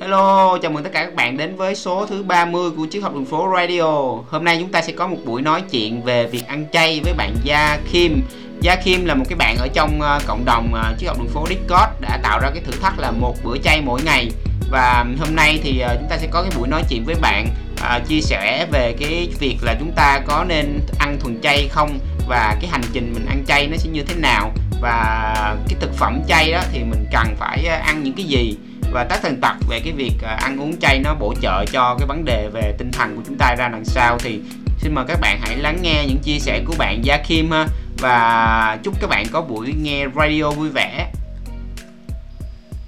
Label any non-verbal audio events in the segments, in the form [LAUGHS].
Hello, chào mừng tất cả các bạn đến với số thứ 30 của Triết học đường phố Radio. Hôm nay chúng ta sẽ có một buổi nói chuyện về việc ăn chay với bạn Gia Kim. Gia Kim là một cái bạn ở trong ờ, cộng đồng ờ, uh, Triết học đường phố Discord đã tạo ra cái thử thách là một bữa chay mỗi ngày. Và hôm nay thì ờ, chúng ta sẽ có cái buổi nói chuyện với bạn à, chia sẻ về cái việc là chúng ta có nên ăn thuần chay không và cái hành trình mình ăn chay nó sẽ như thế nào và cái thực phẩm chay đó thì mình cần phải ăn những cái gì và tác thần tật về cái việc à, ăn uống chay nó bổ trợ cho cái vấn đề về tinh thần của chúng ta ra đằng sau. Thì xin mời các bạn hãy lắng nghe những chia sẻ của bạn Gia Kim ha. Và chúc các bạn có buổi nghe radio vui vẻ.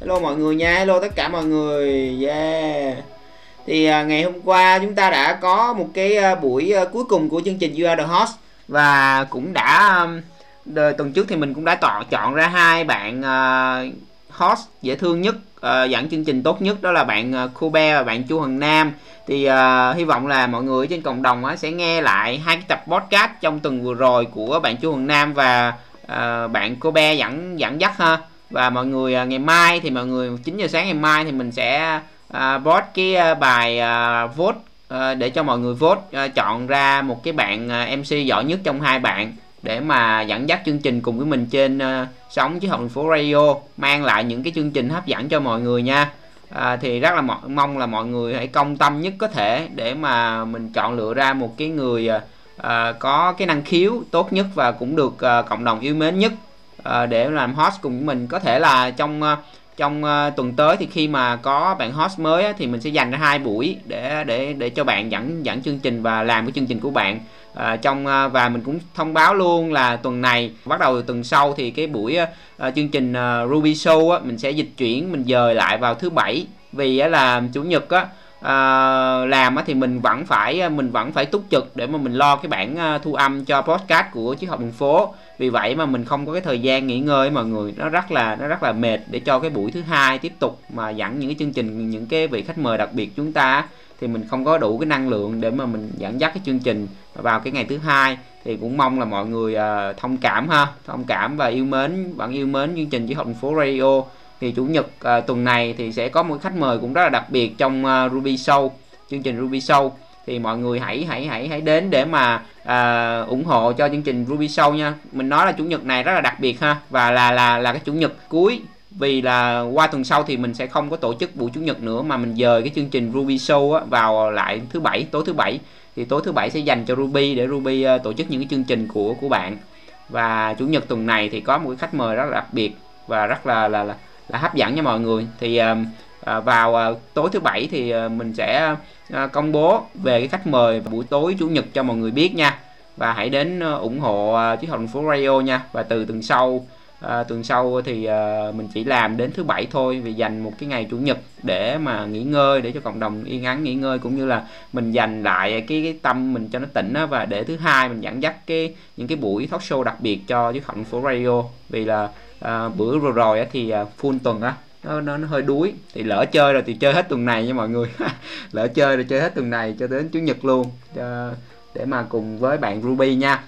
Hello mọi người nha, hello tất cả mọi người. Yeah. Thì uh, ngày hôm qua chúng ta đã có một cái uh, buổi uh, cuối cùng của chương trình You Are The Host. Và cũng đã um, tuần trước thì mình cũng đã chọn chọn ra hai bạn uh, host dễ thương nhất uh, dẫn chương trình tốt nhất đó là bạn uh, và bạn Chu Hằng Nam. Thì uh, hy vọng là mọi người trên cộng đồng uh, sẽ nghe lại hai cái tập podcast trong tuần vừa rồi của bạn Chu Hằng Nam và uh, bạn Kube dẫn dẫn dắt ha. Và mọi người uh, ngày mai thì mọi người 9 giờ sáng ngày mai thì mình sẽ uh, post cái uh, bài uh, vote uh, để cho mọi người vote uh, chọn ra một cái bạn uh, MC giỏi nhất trong hai bạn để mà dẫn dắt chương trình cùng với mình trên uh, sóng chứ học thành phố radio mang lại những cái chương trình hấp dẫn cho mọi người nha. À, thì rất là mong là mọi người hãy công tâm nhất có thể để mà mình chọn lựa ra một cái người à, có cái năng khiếu tốt nhất và cũng được à, cộng đồng yêu mến nhất à, để làm host cùng với mình. Có thể là trong trong uh, tuần tới thì khi mà có bạn host mới á, thì mình sẽ dành ra hai buổi để để để cho bạn dẫn dẫn chương trình và làm cái chương trình của bạn à, trong à, và mình cũng thông báo luôn là tuần này bắt đầu từ tuần sau thì cái buổi à, à, chương trình à, Ruby Show á, mình sẽ dịch chuyển mình dời lại vào thứ bảy. Vì á, là chủ nhật á à, làm á, thì mình vẫn phải à, mình vẫn phải túc trực để mà mình lo cái bản à, thu âm cho podcast của chiếc học đường phố. Vì vậy mà mình không có cái thời gian nghỉ ngơi mọi người nó rất là nó rất là mệt để cho cái buổi thứ hai tiếp tục mà dẫn những cái chương trình những cái vị khách mời đặc biệt chúng ta thì mình không có đủ cái năng lượng để mà mình dẫn dắt cái chương trình. Vào cái ngày thứ hai thì cũng mong là mọi người uh, thông cảm ha. Thông cảm và yêu mến bạn yêu mến chương trình chỉ học thành phố radio. Thì chủ nhật uh, tuần này thì sẽ có một khách mời cũng rất là đặc biệt trong uh, Ruby Show chương trình Ruby Show. Thì mọi người hãy hãy hãy hãy đến để mà uh, ủng hộ cho chương trình Ruby Show nha. Mình nói là chủ nhật này rất là đặc biệt ha. Và là là là cái chủ nhật cuối vì là qua tuần sau thì mình sẽ không có tổ chức buổi chủ nhật nữa mà mình dời cái chương trình Ruby Show á, vào lại thứ bảy tối thứ bảy. Thì tối thứ bảy sẽ dành cho Ruby để Ruby uh, tổ chức những cái chương trình của của bạn. Và chủ nhật tuần này thì có một cái khách mời rất là đặc biệt và rất là là là, là hấp dẫn cho mọi người. Thì uh, vào à, tối thứ bảy thì à, mình sẽ công bố về cái khách mời buổi tối chủ nhật cho mọi người biết nha. Và hãy đến ủng hộ uh, chiếc học thành phố radio nha. Và từ tuần sau à, tuần sau thì à, mình chỉ làm đến thứ bảy thôi vì dành một cái ngày chủ nhật để mà nghỉ ngơi để cho cộng đồng yên ắng nghỉ ngơi cũng như là mình dành lại cái, cái tâm mình cho nó tỉnh á, và để thứ hai mình dẫn dắt cái những cái buổi talk show đặc biệt cho chứ không phố radio. Vì là à, bữa vừa rồi á, thì à, full tuần á nó, nó, nó hơi đuối. Thì lỡ chơi rồi thì chơi hết tuần này nha mọi người. [LAUGHS] Lỡ chơi rồi chơi hết tuần này cho đến chủ nhật luôn. À, để mà cùng với bạn Ruby nha.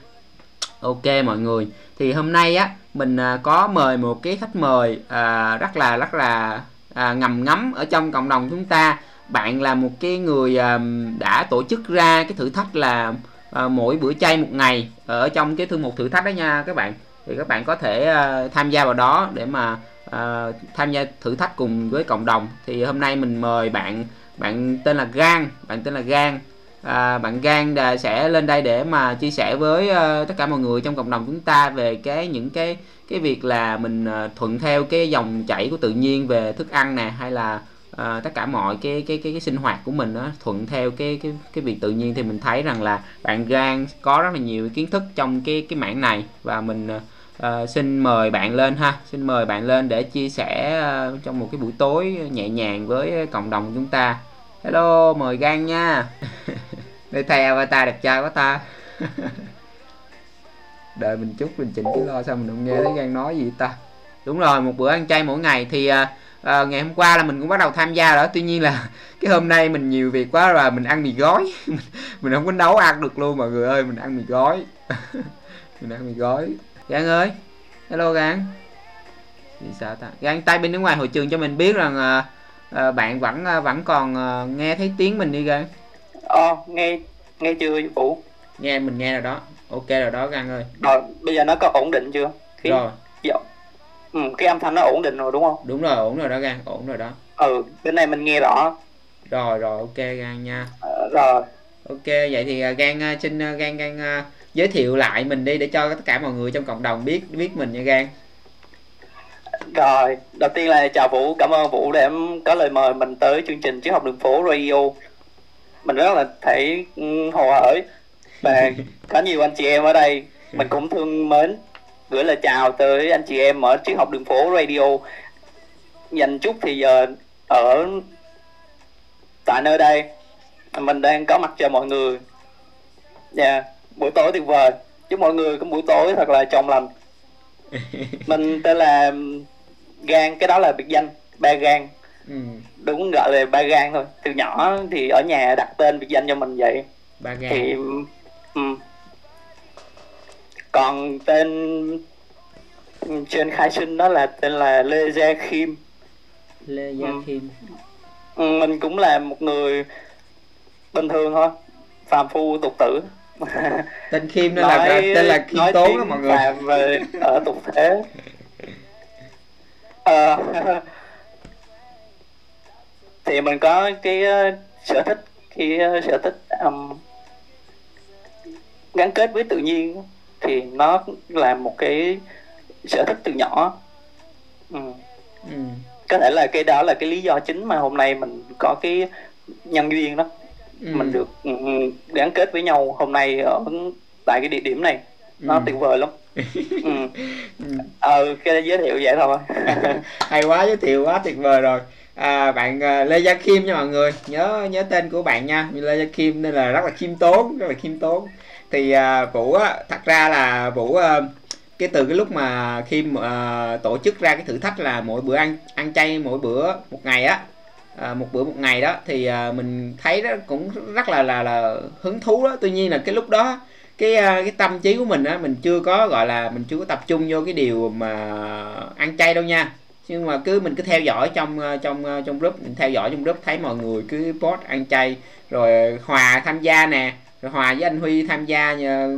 Ok mọi người. Thì hôm nay á mình à, có mời một cái khách mời à, rất là rất là à, ngầm ngấm ở trong cộng đồng chúng ta. Bạn là một cái người à, đã tổ chức ra cái thử thách là à, mỗi bữa chay một ngày ở trong cái thư mục thử thách đó nha các bạn. Thì các bạn có thể à, tham gia vào đó để mà à, tham gia thử thách cùng với cộng đồng. Thì hôm nay mình mời bạn bạn tên là Gan bạn tên là Gan à, bạn Gan sẽ lên đây để mà chia sẻ với uh, tất cả mọi người trong cộng đồng chúng ta về cái những cái cái việc là mình uh, thuận theo cái dòng chảy của tự nhiên về thức ăn nè hay là uh, tất cả mọi cái cái cái, cái sinh hoạt của mình đó thuận theo cái cái cái việc tự nhiên thì mình thấy rằng là bạn Gan có rất là nhiều kiến thức trong cái cái mảng này. Và mình uh, xin mời bạn lên ha. Xin mời bạn lên để chia sẻ uh, trong một cái buổi tối nhẹ nhàng với cộng đồng chúng ta hello mời gan nha. Đây thay avatar đẹp trai quá ta. [LAUGHS] Đợi mình chút mình chỉnh cái lo sao mình không nghe thấy gan nói gì ta. Đúng rồi một bữa ăn chay mỗi ngày thì uh, ngày hôm qua là mình cũng bắt đầu tham gia đó. Tuy nhiên là [LAUGHS] cái hôm nay mình nhiều việc quá và mình ăn mì gói. [LAUGHS] Mình không có nấu ăn được luôn mọi người ơi mình ăn mì gói. Mình ăn mì gói. Gan ơi hello gan thì sao ta? Gan tay bên nước ngoài hội trường cho mình biết rằng uh, à, bạn vẫn vẫn còn nghe thấy tiếng mình đi Gan ờ nghe nghe chưa Vũ? Nghe mình nghe rồi đó. Ok rồi đó Gan ơi. Rồi bây giờ nó có ổn định chưa? Cái, rồi. Dạ. ừ, cái âm thanh nó ổn định rồi đúng không? Đúng rồi ổn rồi đó Gan ổn rồi đó. Ừ bên này mình nghe rõ. Rồi rồi ok Gan nha. À, rồi. Ok vậy thì Gan xin Gan Gan giới thiệu lại mình đi để cho tất cả mọi người trong cộng đồng biết biết mình nha Gan rồi đầu tiên là chào Vũ cảm ơn Vũ để có lời mời mình tới chương trình triết học đường phố radio. Mình rất là thấy ừ, hồ hởi. Và [LAUGHS] có nhiều anh chị em ở đây mình cũng thương mến. Gửi lời chào tới anh chị em ở triết học đường phố radio. Dành chút thì giờ ở tại nơi đây mình đang có mặt cho mọi người. Dạ yeah. buổi tối tuyệt vời. Chúc mọi người có buổi tối thật là trong lành. [LAUGHS] Mình tên là gan cái đó là biệt danh ba gan ừ. đúng gọi là ba gan thôi. Từ nhỏ thì ở nhà đặt tên biệt danh cho mình vậy. Ba gan thì um, còn tên trên khai sinh đó là tên là lê gia khiêm. Lê gia ừ. khiêm. Ừ, mình cũng là một người bình thường thôi. Phàm phu tục tử. Tên khiêm nó là tên là khiêm tốn đó mọi người. Về ở tục thế [LAUGHS] ờ, [LAUGHS] thì mình có cái uh, sở thích cái uh, sở thích um, gắn kết với tự nhiên thì nó là một cái sở thích từ nhỏ ừ. Ừ. có thể là cái đó là cái lý do chính mà hôm nay mình có cái nhân duyên đó ừ. mình được gắn kết với nhau hôm nay ở tại cái địa điểm này nó ừ. tuyệt vời lắm ừ. ờ cái giới thiệu vậy thôi. [LAUGHS] Hay quá giới thiệu quá tuyệt vời rồi. À, bạn uh, lê gia kim nha mọi người. Nhớ nhớ tên của bạn nha. Lê gia kim nên là rất là khiêm tốn rất là khiêm tốn. Thì uh, vũ á thật ra là vũ uh, cái từ cái lúc mà khi uh, tổ chức ra cái thử thách là mỗi bữa ăn ăn chay mỗi bữa một ngày á à, một bữa một ngày đó thì à, mình thấy đó cũng rất là là là hứng thú đó. Tuy nhiên là cái lúc đó cái ờ, cái tâm trí của mình á, mình chưa có, gọi là, mình chưa có tập trung vô cái điều mà ăn chay đâu nha. Nhưng mà cứ, mình cứ theo dõi trong ờ, trong ờ, trong group, mình theo dõi trong group, thấy mọi người cứ post ăn chay, rồi hòa tham gia nè, rồi hòa với anh huy tham gia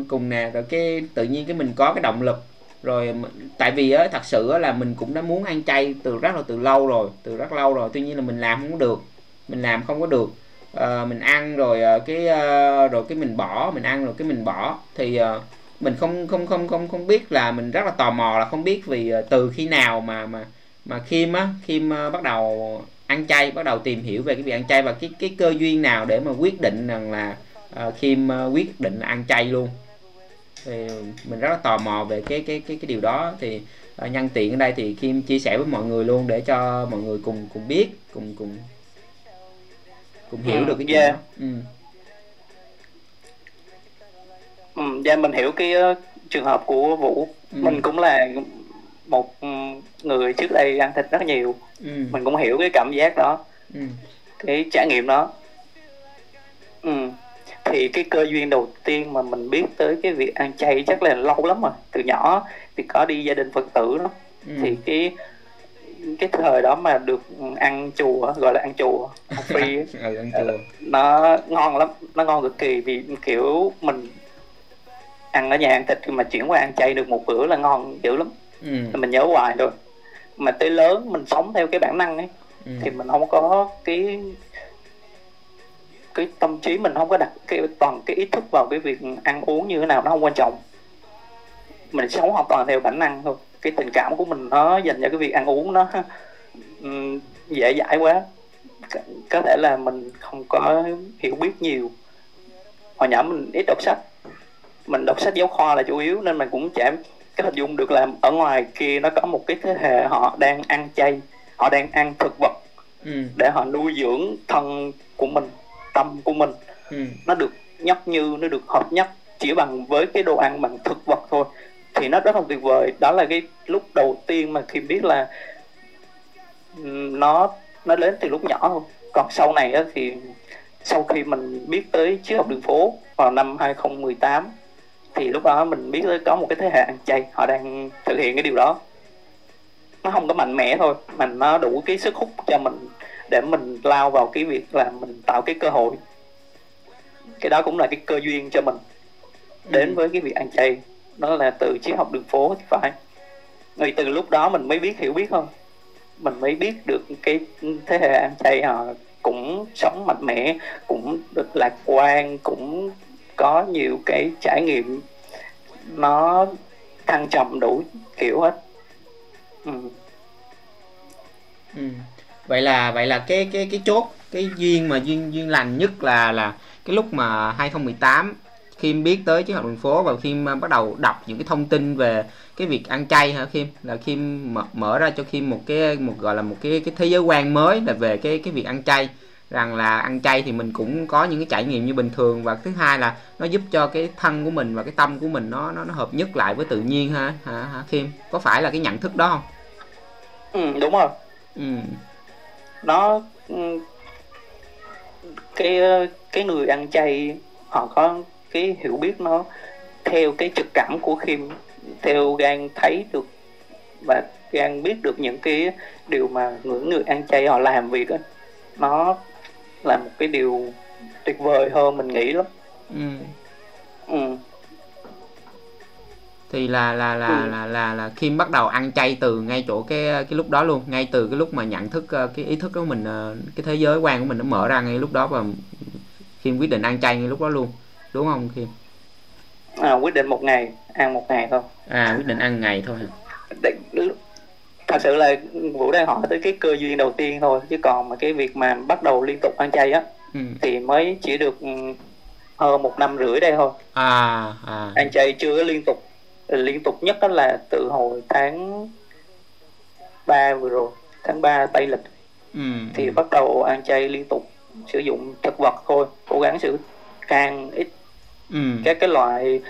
cùng nè, rồi cái tự nhiên cái mình có cái động lực. Rồi tại vì á, thật sự á là mình cũng đã muốn ăn chay từ rất là, từ lâu rồi, từ rất lâu rồi, tuy nhiên là mình làm không có được, mình làm không có được uh, mình ăn rồi uh, cái uh, rồi cái mình bỏ mình ăn rồi cái mình bỏ. Thì mình không không không không không biết là mình rất là tò mò là không biết vì từ khi nào mà mà mà Kim á Kim bắt đầu ăn chay bắt đầu tìm hiểu về cái việc ăn chay và cái cái cơ duyên nào để mà quyết định rằng là uh, Kim uh, quyết định ăn chay luôn. Thì mình rất là tò mò về cái cái cái cái điều đó. Thì uh, nhân tiện ở đây thì Kim chia sẻ với mọi người luôn để cho mọi người cùng cùng biết cùng cùng cùng hiểu ừ, được cái yeah. đó ừ. Ừ, yeah, mình hiểu cái uh, trường hợp của Vũ ừ. mình cũng là một người trước đây ăn thịt rất nhiều ừ. mình cũng hiểu cái cảm giác đó ừ. cái trải nghiệm đó ừ thì cái cơ duyên đầu tiên mà mình biết tới cái việc ăn chay chắc là lâu lắm rồi từ nhỏ thì có đi gia đình phật tử đó ừ. thì cái cái thời đó mà được ăn chùa gọi là ăn chùa [LAUGHS] free ừ, ăn chùa. nó ngon lắm nó ngon cực kỳ vì kiểu mình ăn ở nhà ăn thịt mà chuyển qua ăn chay được một bữa là ngon dữ lắm ừ. mình nhớ hoài rồi mà tới lớn mình sống theo cái bản năng ấy ừ. thì mình không có cái cái tâm trí mình không có đặt cái toàn cái ý thức vào cái việc ăn uống như thế nào nó không quan trọng mình sống hoàn toàn theo bản năng thôi cái tình cảm của mình nó dành cho cái việc ăn uống nó um, dễ dãi quá. Có thể là mình không có hiểu biết nhiều. Hồi nhỏ mình ít đọc sách. Mình đọc sách giáo khoa là chủ yếu nên mình cũng chả cái hình dung được là ở ngoài kia nó có một cái thế hệ họ đang ăn chay họ đang ăn thực vật ừ. để họ nuôi dưỡng thân của mình tâm của mình. Ừ. nó được nhắc như nó được hợp nhất chỉ bằng với cái đồ ăn bằng thực vật thôi thì nó rất là tuyệt vời. Đó là cái lúc đầu tiên mà khi biết là nó nó đến từ lúc nhỏ thôi. Còn sau này á, thì sau khi mình biết tới triết học đường phố vào năm 2018 thì lúc đó mình biết tới có một cái thế hệ ăn chay họ đang thực hiện cái điều đó. Nó không có mạnh mẽ thôi mà nó đủ cái sức hút cho mình để mình lao vào cái việc là mình tạo cái cơ hội. Cái đó cũng là cái cơ duyên cho mình. Đến ừ. với cái việc ăn chay đó là từ triết học đường phố thì phải người từ lúc đó mình mới biết, hiểu biết hơn mình mới biết được cái thế hệ anh chay họ cũng sống mạnh mẽ, cũng được lạc quan, cũng có nhiều cái trải nghiệm nó thăng trầm đủ kiểu hết ừ. Ừ. vậy là vậy là cái cái cái chốt, cái duyên mà duyên duyên lành nhất là là cái lúc mà 2018 khi biết tới chiến học đường phố và khi bắt đầu đọc những cái thông tin về cái việc ăn chay hả Kim là Kim mở, mở ra cho Kim một cái một gọi là một cái cái thế giới quan mới là về cái cái việc ăn chay rằng là ăn chay thì mình cũng có những cái trải nghiệm như bình thường và thứ hai là nó giúp cho cái thân của mình và cái tâm của mình nó nó, nó hợp nhất lại với tự nhiên ha hả, hả Kim có phải là cái nhận thức đó không? Ừ đúng rồi. Ừ. Nó ừ, cái cái người ăn chay họ có cái hiểu biết nó theo cái trực cảm của Kim theo gan thấy được và gan biết được những cái điều mà những người ăn chay họ làm việc đó, nó là một cái điều tuyệt vời hơn mình nghĩ lắm ừ. Ừ. thì là là là ừ. là là là Kim bắt đầu ăn chay từ ngay chỗ cái cái lúc đó luôn ngay từ cái lúc mà nhận thức ờ, cái ý thức của mình ờ, cái thế giới quan của mình nó mở ra ngay lúc đó và Kim quyết định ăn chay ngay lúc đó luôn đúng không Kim à, quyết định một ngày ăn một ngày thôi à quyết định ăn ngày thôi thật sự là vũ đang hỏi tới cái cơ duyên đầu tiên thôi chứ còn mà cái việc mà bắt đầu liên tục ăn chay á ừ. thì mới chỉ được ừ, hơn một năm rưỡi đây thôi à, à. ăn chay chưa liên tục liên tục nhất đó là từ hồi tháng 3 vừa rồi tháng 3 tây lịch ừ. thì bắt đầu ăn chay liên tục sử dụng thực vật thôi cố gắng sử càng ít ừ. các cái loại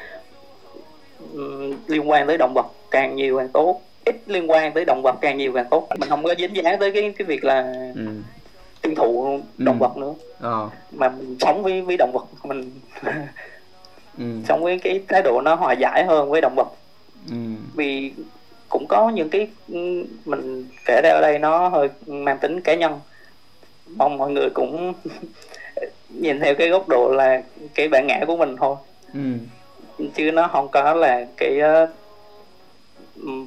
um, liên quan tới động vật càng nhiều càng tốt ít liên quan tới động vật càng nhiều càng tốt mình không có dính dáng tới cái cái việc là ừ. tiêu thụ động ừ. vật nữa ờ. mà mình sống với với động vật mình [LAUGHS] ừ. sống với cái thái độ nó hòa giải hơn với động vật ừ. vì cũng có những cái ừ, mình kể ra ở đây nó hơi mang tính cá nhân mong mọi người cũng [LAUGHS] nhìn theo cái góc độ là cái bản ngã của mình thôi ừ. chứ nó không có là cái uh,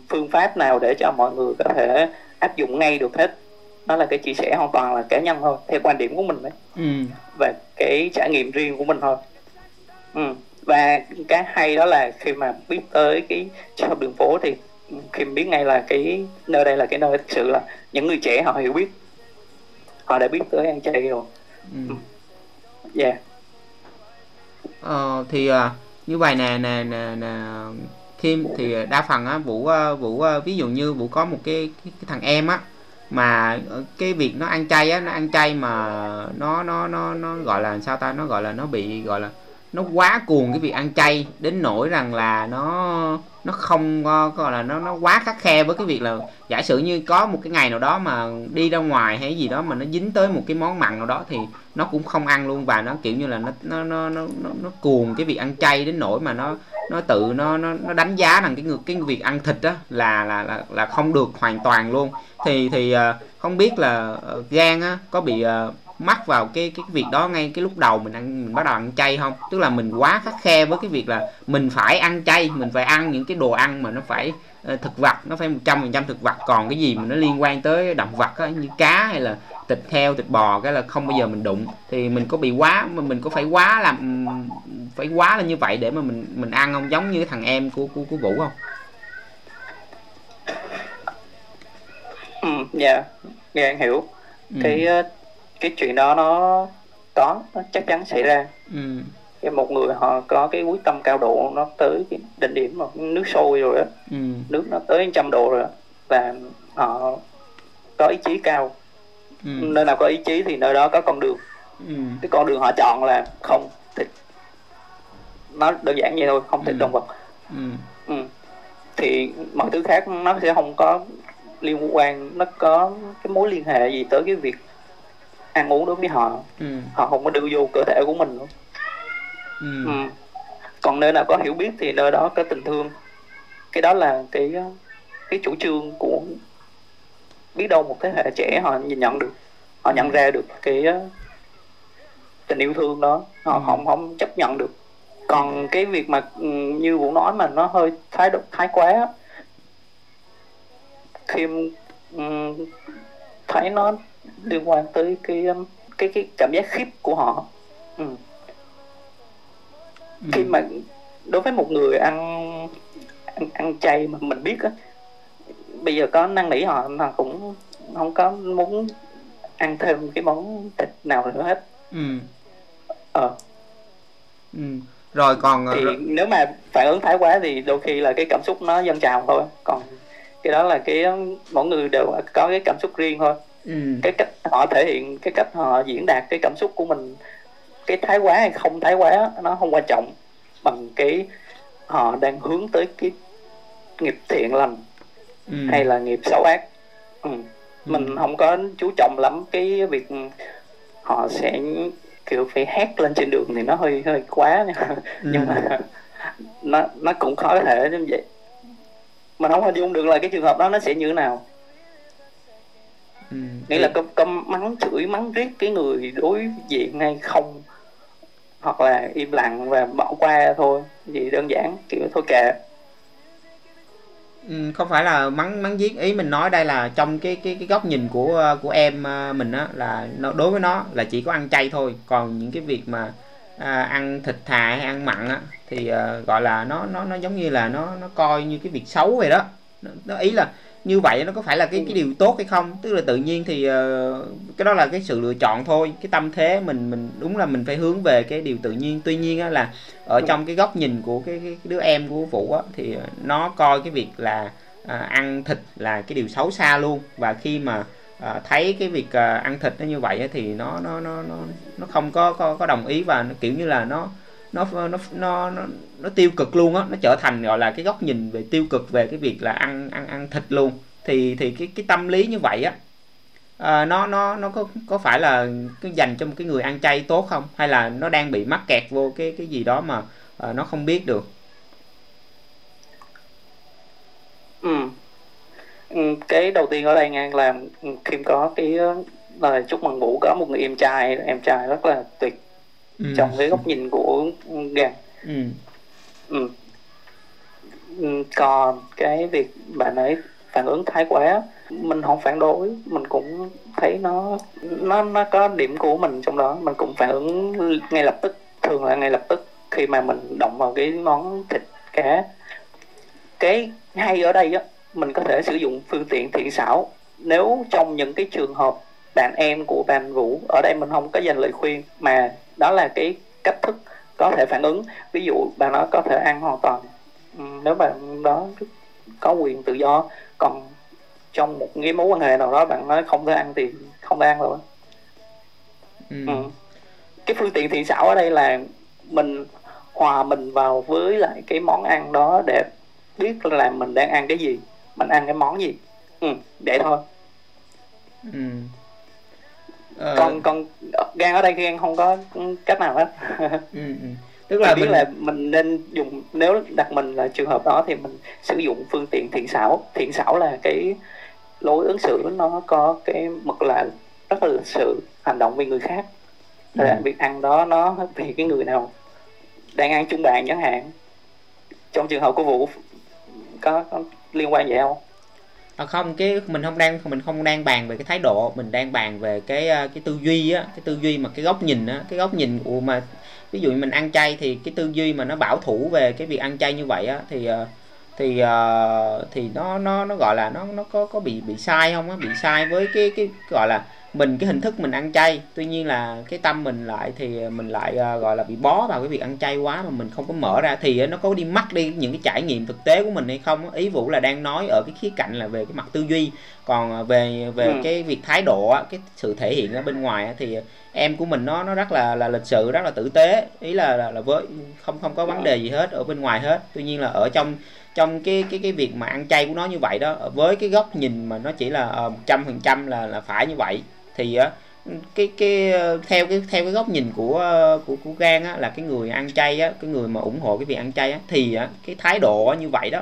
phương pháp nào để cho mọi người có thể áp dụng ngay được hết nó là cái chia sẻ hoàn toàn là cá nhân thôi theo quan điểm của mình đấy ừ. và cái trải nghiệm riêng của mình thôi ừ. và cái hay đó là khi mà biết tới cái hợp đường phố thì khi biết ngay là cái nơi đây là cái nơi thực sự là những người trẻ họ hiểu biết họ đã biết tới ăn chay rồi ừ ừ. yeah ờ, thì ờ, như vậy nè nè nè nè Kim thì đa phần á Vũ ờ, Vũ ờ, ví dụ như Vũ có một cái, cái, cái thằng em á mà cái việc nó ăn chay á nó ăn chay mà nó nó nó nó gọi là sao ta nó gọi là nó bị gọi là nó quá cuồng cái việc ăn chay đến nỗi rằng là nó nó không có gọi là nó nó quá khắc khe với cái việc là giả sử như có một cái ngày nào đó mà đi ra ngoài hay gì đó mà nó dính tới một cái món mặn nào đó thì nó cũng không ăn luôn và nó kiểu như là nó nó nó nó nó, nó cuồng cái việc ăn chay đến nỗi mà nó nó tự nó nó nó đánh giá rằng cái ngược cái việc ăn thịt đó là là là là không được hoàn toàn luôn. Thì thì ờ, không biết là ờ, gan á có bị ờ, mắc vào cái cái việc đó ngay cái lúc đầu mình ăn mình bắt đầu ăn chay không? Tức là mình quá khắc khe với cái việc là mình phải ăn chay mình phải ăn những cái đồ ăn mà nó phải uh, thực vật nó phải một trăm phần trăm thực vật. Còn cái gì mà nó liên quan tới động vật á, như cá hay là thịt heo thịt bò cái là không bao giờ mình đụng. Thì mình có bị quá mà mình có phải quá làm phải quá là như vậy để mà mình mình ăn không? Giống như thằng em của của của vũ không? Ừ dạ yeah. nghe anh hiểu. Ừ. cái ờ, cái chuyện đó nó có nó chắc chắn xảy ra ừ. cái một người họ có cái quyết tâm cao độ nó tới cái đỉnh điểm mà nước sôi rồi á ừ. nước nó tới trăm độ rồi đó. và họ có ý chí cao ừ. nơi nào có ý chí thì nơi đó có con đường ừ. cái con đường họ chọn là không thịt nó đơn giản vậy thôi không thịt ừ. động vật ừ. Ừ. thì mọi thứ khác nó sẽ không có liên quan nó có cái mối liên hệ gì tới cái việc ăn uống đối với họ. Ừ. họ không có đưa vô cơ thể của mình luôn. Ừ. Ừ. còn nơi nào có hiểu biết thì nơi đó có tình thương. Cái đó là cái cái chủ trương của biết đâu một thế hệ trẻ họ nhìn nhận được. Họ nhận ra được cái tình yêu thương đó. Họ ừ. không không chấp nhận được. Còn cái việc mà ừ, như vũ nói mà nó hơi thái độ thái quá khi um, thấy nó liên quan tới cái cái cái cảm giác khiếp của họ ừ. Ừ. khi mà đối với một người ăn ăn, ăn chay mà mình biết á bây giờ có năn nỉ họ mà cũng không có muốn ăn thêm cái món thịt nào nữa hết ừ ờ ừ. rồi còn thì rồi... nếu mà phản ứng thái quá thì đôi khi là cái cảm xúc nó dâng trào thôi còn cái đó là cái mỗi người đều có cái cảm xúc riêng thôi ừ. cái cách họ thể hiện cái cách họ diễn đạt cái cảm xúc của mình cái thái quá hay không thái quá nó không quan trọng bằng cái họ đang hướng tới cái nghiệp thiện lành ừ. hay là nghiệp xấu ác ừ. ừ. mình không có chú trọng lắm cái việc họ sẽ kiểu phải hét lên trên đường thì nó hơi hơi quá nha [LAUGHS] ừ. nhưng mà nó nó cũng khó thể như vậy mà không hình dung được là cái trường hợp đó nó sẽ như thế nào ừ. nghĩa là có, có mắng chửi mắng riết cái người đối diện hay không? Hoặc là im lặng và bỏ qua thôi gì đơn giản kiểu thôi kệ. Ừ, không phải là mắng mắng giết. Ý mình nói đây là trong cái cái cái góc nhìn của của em à, mình á là nó đối với nó là chỉ có ăn chay thôi. Còn những cái việc mà à, ăn thịt thà hay ăn mặn á thì à, gọi là nó nó nó giống như là nó nó coi như cái việc xấu vậy đó. Nó, nó ý là như vậy nó có phải là cái cái điều tốt hay không? Tức là tự nhiên thì uh, cái đó là cái sự lựa chọn thôi. Cái tâm thế mình mình đúng là mình phải hướng về cái điều tự nhiên. Tuy nhiên á, là ở trong cái góc nhìn của cái, cái đứa em của vũ á, thì nó coi cái việc là uh, ăn thịt là cái điều xấu xa luôn. Và khi mà uh, thấy cái việc uh, ăn thịt nó như vậy á, thì nó nó nó nó nó không có có, có đồng ý và nó kiểu như là nó nó nó nó nó, nó tiêu cực luôn á nó trở thành gọi là cái góc nhìn về tiêu cực về cái việc là ăn ăn ăn thịt luôn. Thì thì cái cái tâm lý như vậy á à, nó nó nó có có phải là cái dành cho một cái người ăn chay tốt không? Hay là nó đang bị mắc kẹt vô cái cái gì đó mà à, nó không biết được? Ừ. ừ cái đầu tiên ở đây ngang làm kim có cái ờ, lời chúc mừng vũ có một người em trai em trai rất là tuyệt ừ. trong cái góc nhìn của gan ừ. ừ. ừ. còn cái việc bạn ấy phản ứng thái quá mình không phản đối mình cũng thấy nó nó nó có điểm của mình trong đó mình cũng phản ứng ngay lập tức thường là ngay lập tức khi mà mình động vào cái món thịt cá cái hay ở đây á mình có thể sử dụng phương tiện thiện xảo nếu trong những cái trường hợp bạn em của bạn vũ ở đây mình không có dành lời khuyên mà đó là cái cách thức có thể phản ứng ví dụ bạn nó có thể ăn hoàn toàn ừ, nếu bạn đó có quyền tự do còn trong một cái mối quan hệ nào đó bạn nói không thể ăn thì không thể ăn rồi ừ. Ừ. cái phương tiện thiện xảo ở đây là mình hòa mình vào với lại cái món ăn đó để biết là mình đang ăn cái gì mình ăn cái món gì ừ, để thôi ừ. Ờ... còn còn gan ở đây gan không có cách nào hết. [LAUGHS] Ừ, ừ. Tức là biết mình... là mình nên dùng nếu đặt mình là trường hợp đó thì mình sử dụng phương tiện thiện xảo. Thiện xảo là cái lối ứng xử nó có cái mực là rất là lịch sự hành động vì người khác. Ừ. là việc ăn đó nó vì cái người nào đang ăn chung bàn chẳng hạn trong trường hợp của vụ có, có liên quan vậy không à không, cái mình không đang, mình không đang bàn về cái thái độ, mình đang bàn về cái à, cái tư duy á, cái tư duy mà cái góc nhìn á, cái góc nhìn của mà, ví dụ như mình ăn chay thì cái tư duy mà nó bảo thủ về cái việc ăn chay như vậy á, thì à, thì à, thì nó nó nó gọi là nó nó có có bị bị sai không á, bị sai với cái cái gọi là mình cái hình thức mình ăn chay tuy nhiên là cái tâm mình lại thì mình lại uh, gọi là bị bó vào cái việc ăn chay quá mà mình không có mở ra thì nó có đi mất đi những cái trải nghiệm thực tế của mình hay không ý vũ là đang nói ở cái khía cạnh là về cái mặt tư duy còn uh, về về ừ. cái việc thái độ cái sự thể hiện ở bên ngoài thì em của mình nó nó rất là là lịch sự rất là tử tế. Ý là là, là với không không có vấn đề gì hết ở bên ngoài hết. Tuy nhiên là ở trong trong cái cái cái việc mà ăn chay của nó như vậy đó với cái góc nhìn mà nó chỉ là trăm phần trăm là là phải như vậy thì á cái cái theo cái theo cái góc nhìn của của của gan á là cái người ăn chay á cái người mà ủng hộ cái việc ăn chay á thì á cái thái độ như vậy đó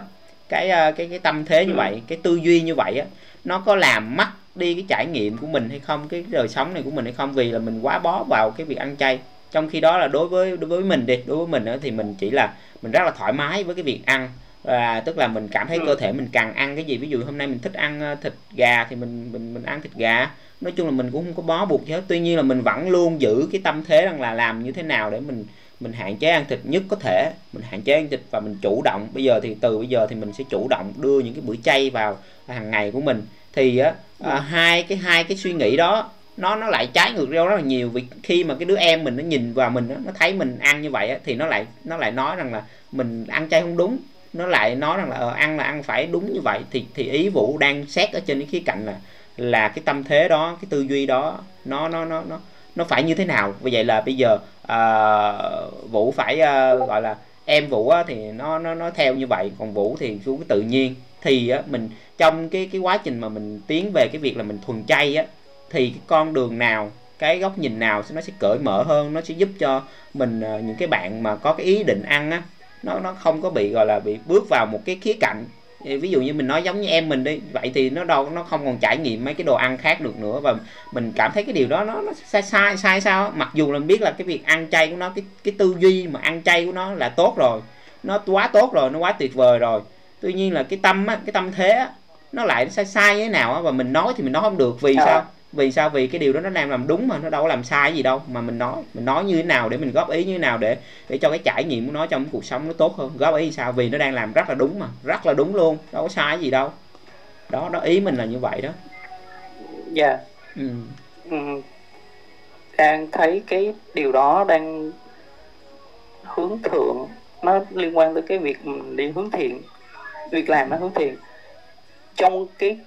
cái cái cái tâm thế như ừ. vậy cái tư duy như vậy á nó có làm mất đi cái trải nghiệm của mình hay không cái đời sống này của mình hay không? Vì là mình quá bó vào cái việc ăn chay. Trong khi đó là đối với đối với mình đi đối với mình đó, thì mình chỉ là mình rất là thoải mái với cái việc ăn. Và tức là mình cảm thấy cơ thể mình cần ăn cái gì ví dụ hôm nay mình thích ăn ờ, thịt gà thì mình mình mình ăn thịt gà nói chung là mình cũng không có bó buộc gì hết. Tuy nhiên là mình vẫn luôn giữ cái tâm thế rằng là làm như thế nào để mình mình hạn chế ăn thịt nhất có thể. Mình hạn chế ăn thịt và mình chủ động. Bây giờ thì từ bây giờ thì mình sẽ chủ động đưa những cái bữa chay vào hàng ngày của mình. Thì á à, hai cái hai cái suy nghĩ đó nó nó lại trái ngược nhau rất là nhiều. Vì khi mà cái đứa em mình nó nhìn vào mình nó thấy mình ăn như vậy á, thì nó lại nó lại nói rằng là mình ăn chay không đúng. Nó lại nói rằng là ờ, ăn là ăn phải đúng như vậy. Thì thì ý vũ đang xét ở trên cái khía cạnh là là cái tâm thế đó cái tư duy đó nó nó nó nó nó phải như thế nào? Vì vậy là bây giờ uh, vũ phải uh, gọi là em vũ á, thì nó nó nó theo như vậy còn vũ thì xuống cái tự nhiên. Thì á, mình trong cái cái quá trình mà mình tiến về cái việc là mình thuần chay á thì cái con đường nào cái góc nhìn nào nó sẽ cởi mở hơn nó sẽ giúp cho mình uh, những cái bạn mà có cái ý định ăn á nó nó không có bị gọi là bị bước vào một cái khía cạnh ví dụ như mình nói giống như em mình đi vậy thì nó đâu nó không còn trải nghiệm mấy cái đồ ăn khác được nữa và mình cảm thấy cái điều đó nó, nó sai sai sai sao mặc dù là mình biết là cái việc ăn chay của nó cái cái tư duy mà ăn chay của nó là tốt rồi nó quá tốt rồi nó quá tuyệt vời rồi. Tuy nhiên là cái tâm á cái tâm thế á nó lại sai sai như thế nào á và mình nói thì mình nói không được vì à. sao vì sao? Vì cái điều đó nó đang làm đúng mà nó đâu có làm sai gì đâu. Mà mình nói mình nói như thế nào để mình góp ý như thế nào để để cho cái trải nghiệm của nó trong cuộc sống nó tốt hơn? Góp ý sao? Vì nó đang làm rất là đúng mà rất là đúng luôn đâu có sai gì đâu. Đó đó ý mình là như vậy đó. Dạ. Yeah. ừ. ừ. đang thấy cái điều đó đang hướng thượng nó liên quan tới cái việc đi hướng thiện. Việc làm nó hướng thiện. Trong cái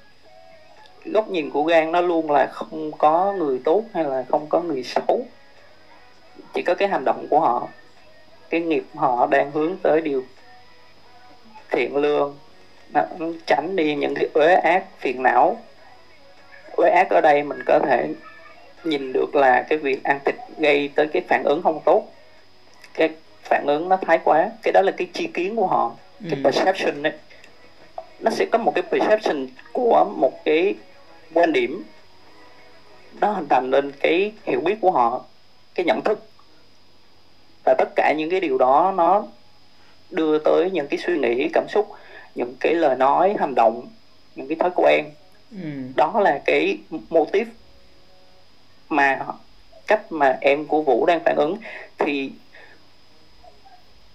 góc nhìn của gan nó luôn là không có người tốt hay là không có người xấu. Chỉ có cái hành động của họ cái nghiệp họ đang hướng tới điều thiện lương. Tránh đi những cái uế ác phiền não. Uế ác ở đây mình có thể nhìn được là cái việc ăn thịt gây tới cái phản ứng không tốt. Cái phản ứng nó thái quá. Cái đó là cái chi kiến của họ cái ừ. perception ấy nó sẽ có một cái perception của một cái quan điểm nó hình thành lên cái hiểu biết của họ cái nhận thức. Và tất cả những cái điều đó nó đưa tới những cái suy nghĩ cảm xúc những cái lời nói hành động những cái thói quen. Ừ. đó là cái mô típ mà cách mà em của vũ đang phản ứng. Thì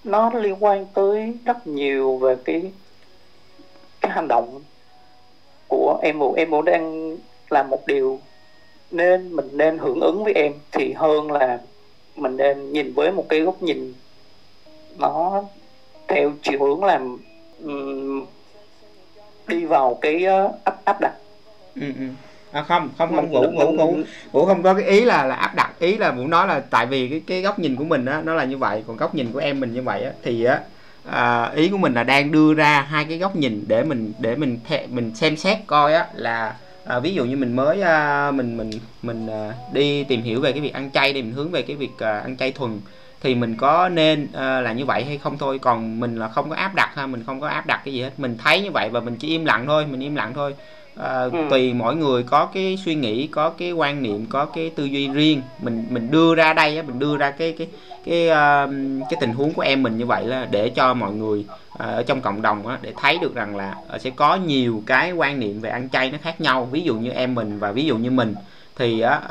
nó liên quan tới rất nhiều về cái cái hành động của em vũ em vũ đang làm một điều nên mình nên hưởng ứng với em thì hơn là mình nên nhìn với một cái góc nhìn nó theo chiều hướng làm um, đi vào cái uh, áp áp đặt. Ừ, ừ. À không không không vũ vũ vũ vũ không có cái ý là là áp đặt. Ý là vũ nói là tại vì cái cái góc nhìn của mình á nó là như vậy còn góc nhìn của em mình như vậy á thì á à, ý của mình là đang đưa ra hai cái góc nhìn để mình để mình th- mình xem xét coi á là à, ví dụ như mình mới à, mình mình mình à, đi tìm hiểu về cái việc ăn chay đi mình hướng về cái việc à, ăn chay thuần thì mình có nên à, là như vậy hay không thôi? Còn mình là không có áp đặt ha mình không có áp đặt cái gì hết. Mình thấy như vậy và mình chỉ im lặng thôi mình im lặng thôi à, ừ. tùy mỗi người có cái suy nghĩ có cái quan niệm có cái tư duy riêng. Mình mình đưa ra đây á mình đưa ra cái cái cái uh, cái tình huống của em mình như vậy là để cho mọi người uh, ở trong cộng đồng á, để thấy được rằng là uh, sẽ có nhiều cái quan niệm về ăn chay nó khác nhau. Ví dụ như em mình và ví dụ như mình. Thì á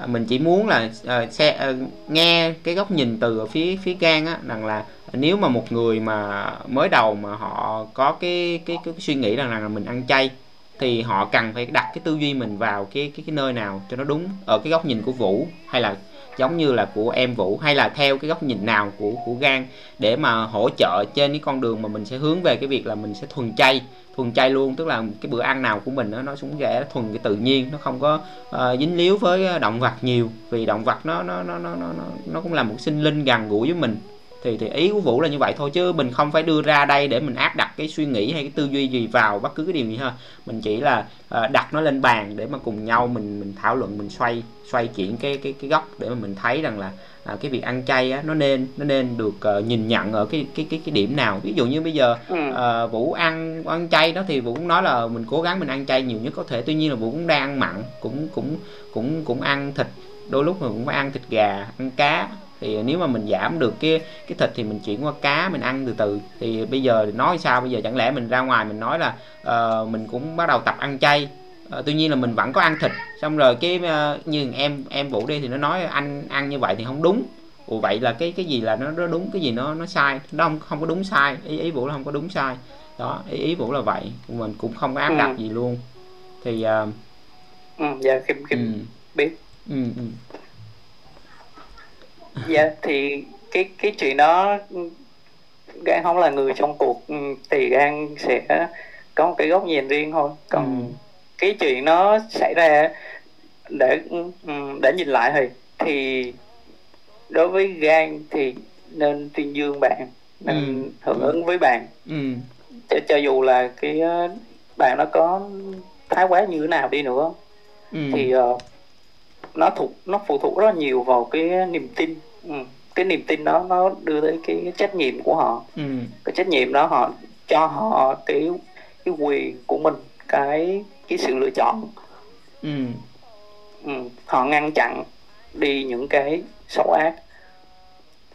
uh, mình chỉ muốn là uh, xe, uh, nghe cái góc nhìn từ phía phía gan á rằng là nếu mà một người mà mới đầu mà họ có cái, cái, cái suy nghĩ rằng là mình ăn chay thì họ cần phải đặt cái tư duy mình vào cái cái cái nơi nào cho nó đúng ở cái góc nhìn của vũ hay là giống như là của em vũ hay là theo cái góc nhìn nào của của gan để mà hỗ trợ trên cái con đường mà mình sẽ hướng về cái việc là mình sẽ thuần chay thuần chay luôn. Tức là cái bữa ăn nào của mình đó, nó cũng rẻ thuần cái tự nhiên nó không có uh, dính líu với động vật nhiều vì động vật nó nó nó nó nó nó cũng là một sinh linh gần gũi với mình thì thì ý của vũ là như vậy thôi chứ mình không phải đưa ra đây để mình áp đặt cái suy nghĩ hay cái tư duy gì vào bất cứ cái điều gì ha. Mình chỉ là uh, đặt nó lên bàn để mà cùng nhau mình mình thảo luận mình xoay xoay chuyển cái cái cái góc để mà mình thấy rằng là à, cái việc ăn chay á, nó nên nó nên được uh, nhìn nhận ở cái cái cái cái điểm nào. Ví dụ như bây giờ uh, vũ ăn ăn chay đó thì vũ cũng nói là mình cố gắng mình ăn chay nhiều nhất có thể. Tuy nhiên là vũ cũng đang ăn mặn cũng cũng cũng cũng ăn thịt đôi lúc mình cũng phải ăn thịt gà ăn cá thì nếu mà mình giảm được cái cái thịt thì mình chuyển qua cá mình ăn từ từ. Thì bây giờ nói sao? Bây giờ chẳng lẽ mình ra ngoài mình nói là uh, mình cũng bắt đầu tập ăn chay. Uh, tuy nhiên là mình vẫn có ăn thịt. Xong rồi cái uh, như em em vũ đi thì nó nói anh ăn như vậy thì không đúng. Ủa vậy là cái cái gì là nó, nó đúng cái gì nó nó sai? Nó không không có đúng sai. Ý ý vũ là không có đúng sai. Đó ý ý vũ là vậy. Mình cũng không có áp đặt ừ. gì luôn. Thì uh, ừ, dạ kim kim ừ. biết. Ừ, ừ dạ thì cái cái chuyện đó gan không là người trong cuộc ừ, thì gan sẽ có một cái góc nhìn riêng thôi còn ừ. cái chuyện nó xảy ra để ừ, để nhìn lại thì thì đối với gan thì nên tuyên dương bạn nên ừ. hưởng ứng với bạn ừ. cho, cho dù là cái ờ, bạn nó có thái quá như thế nào đi nữa ừ. thì uh, nó thuộc nó phụ thuộc rất nhiều vào cái niềm tin ừ. Cái niềm tin đó nó đưa tới cái trách nhiệm của họ ừ. cái trách nhiệm đó họ cho họ cái cái quyền của mình cái cái sự lựa chọn ừ. Ừ. họ ngăn chặn đi những cái xấu ác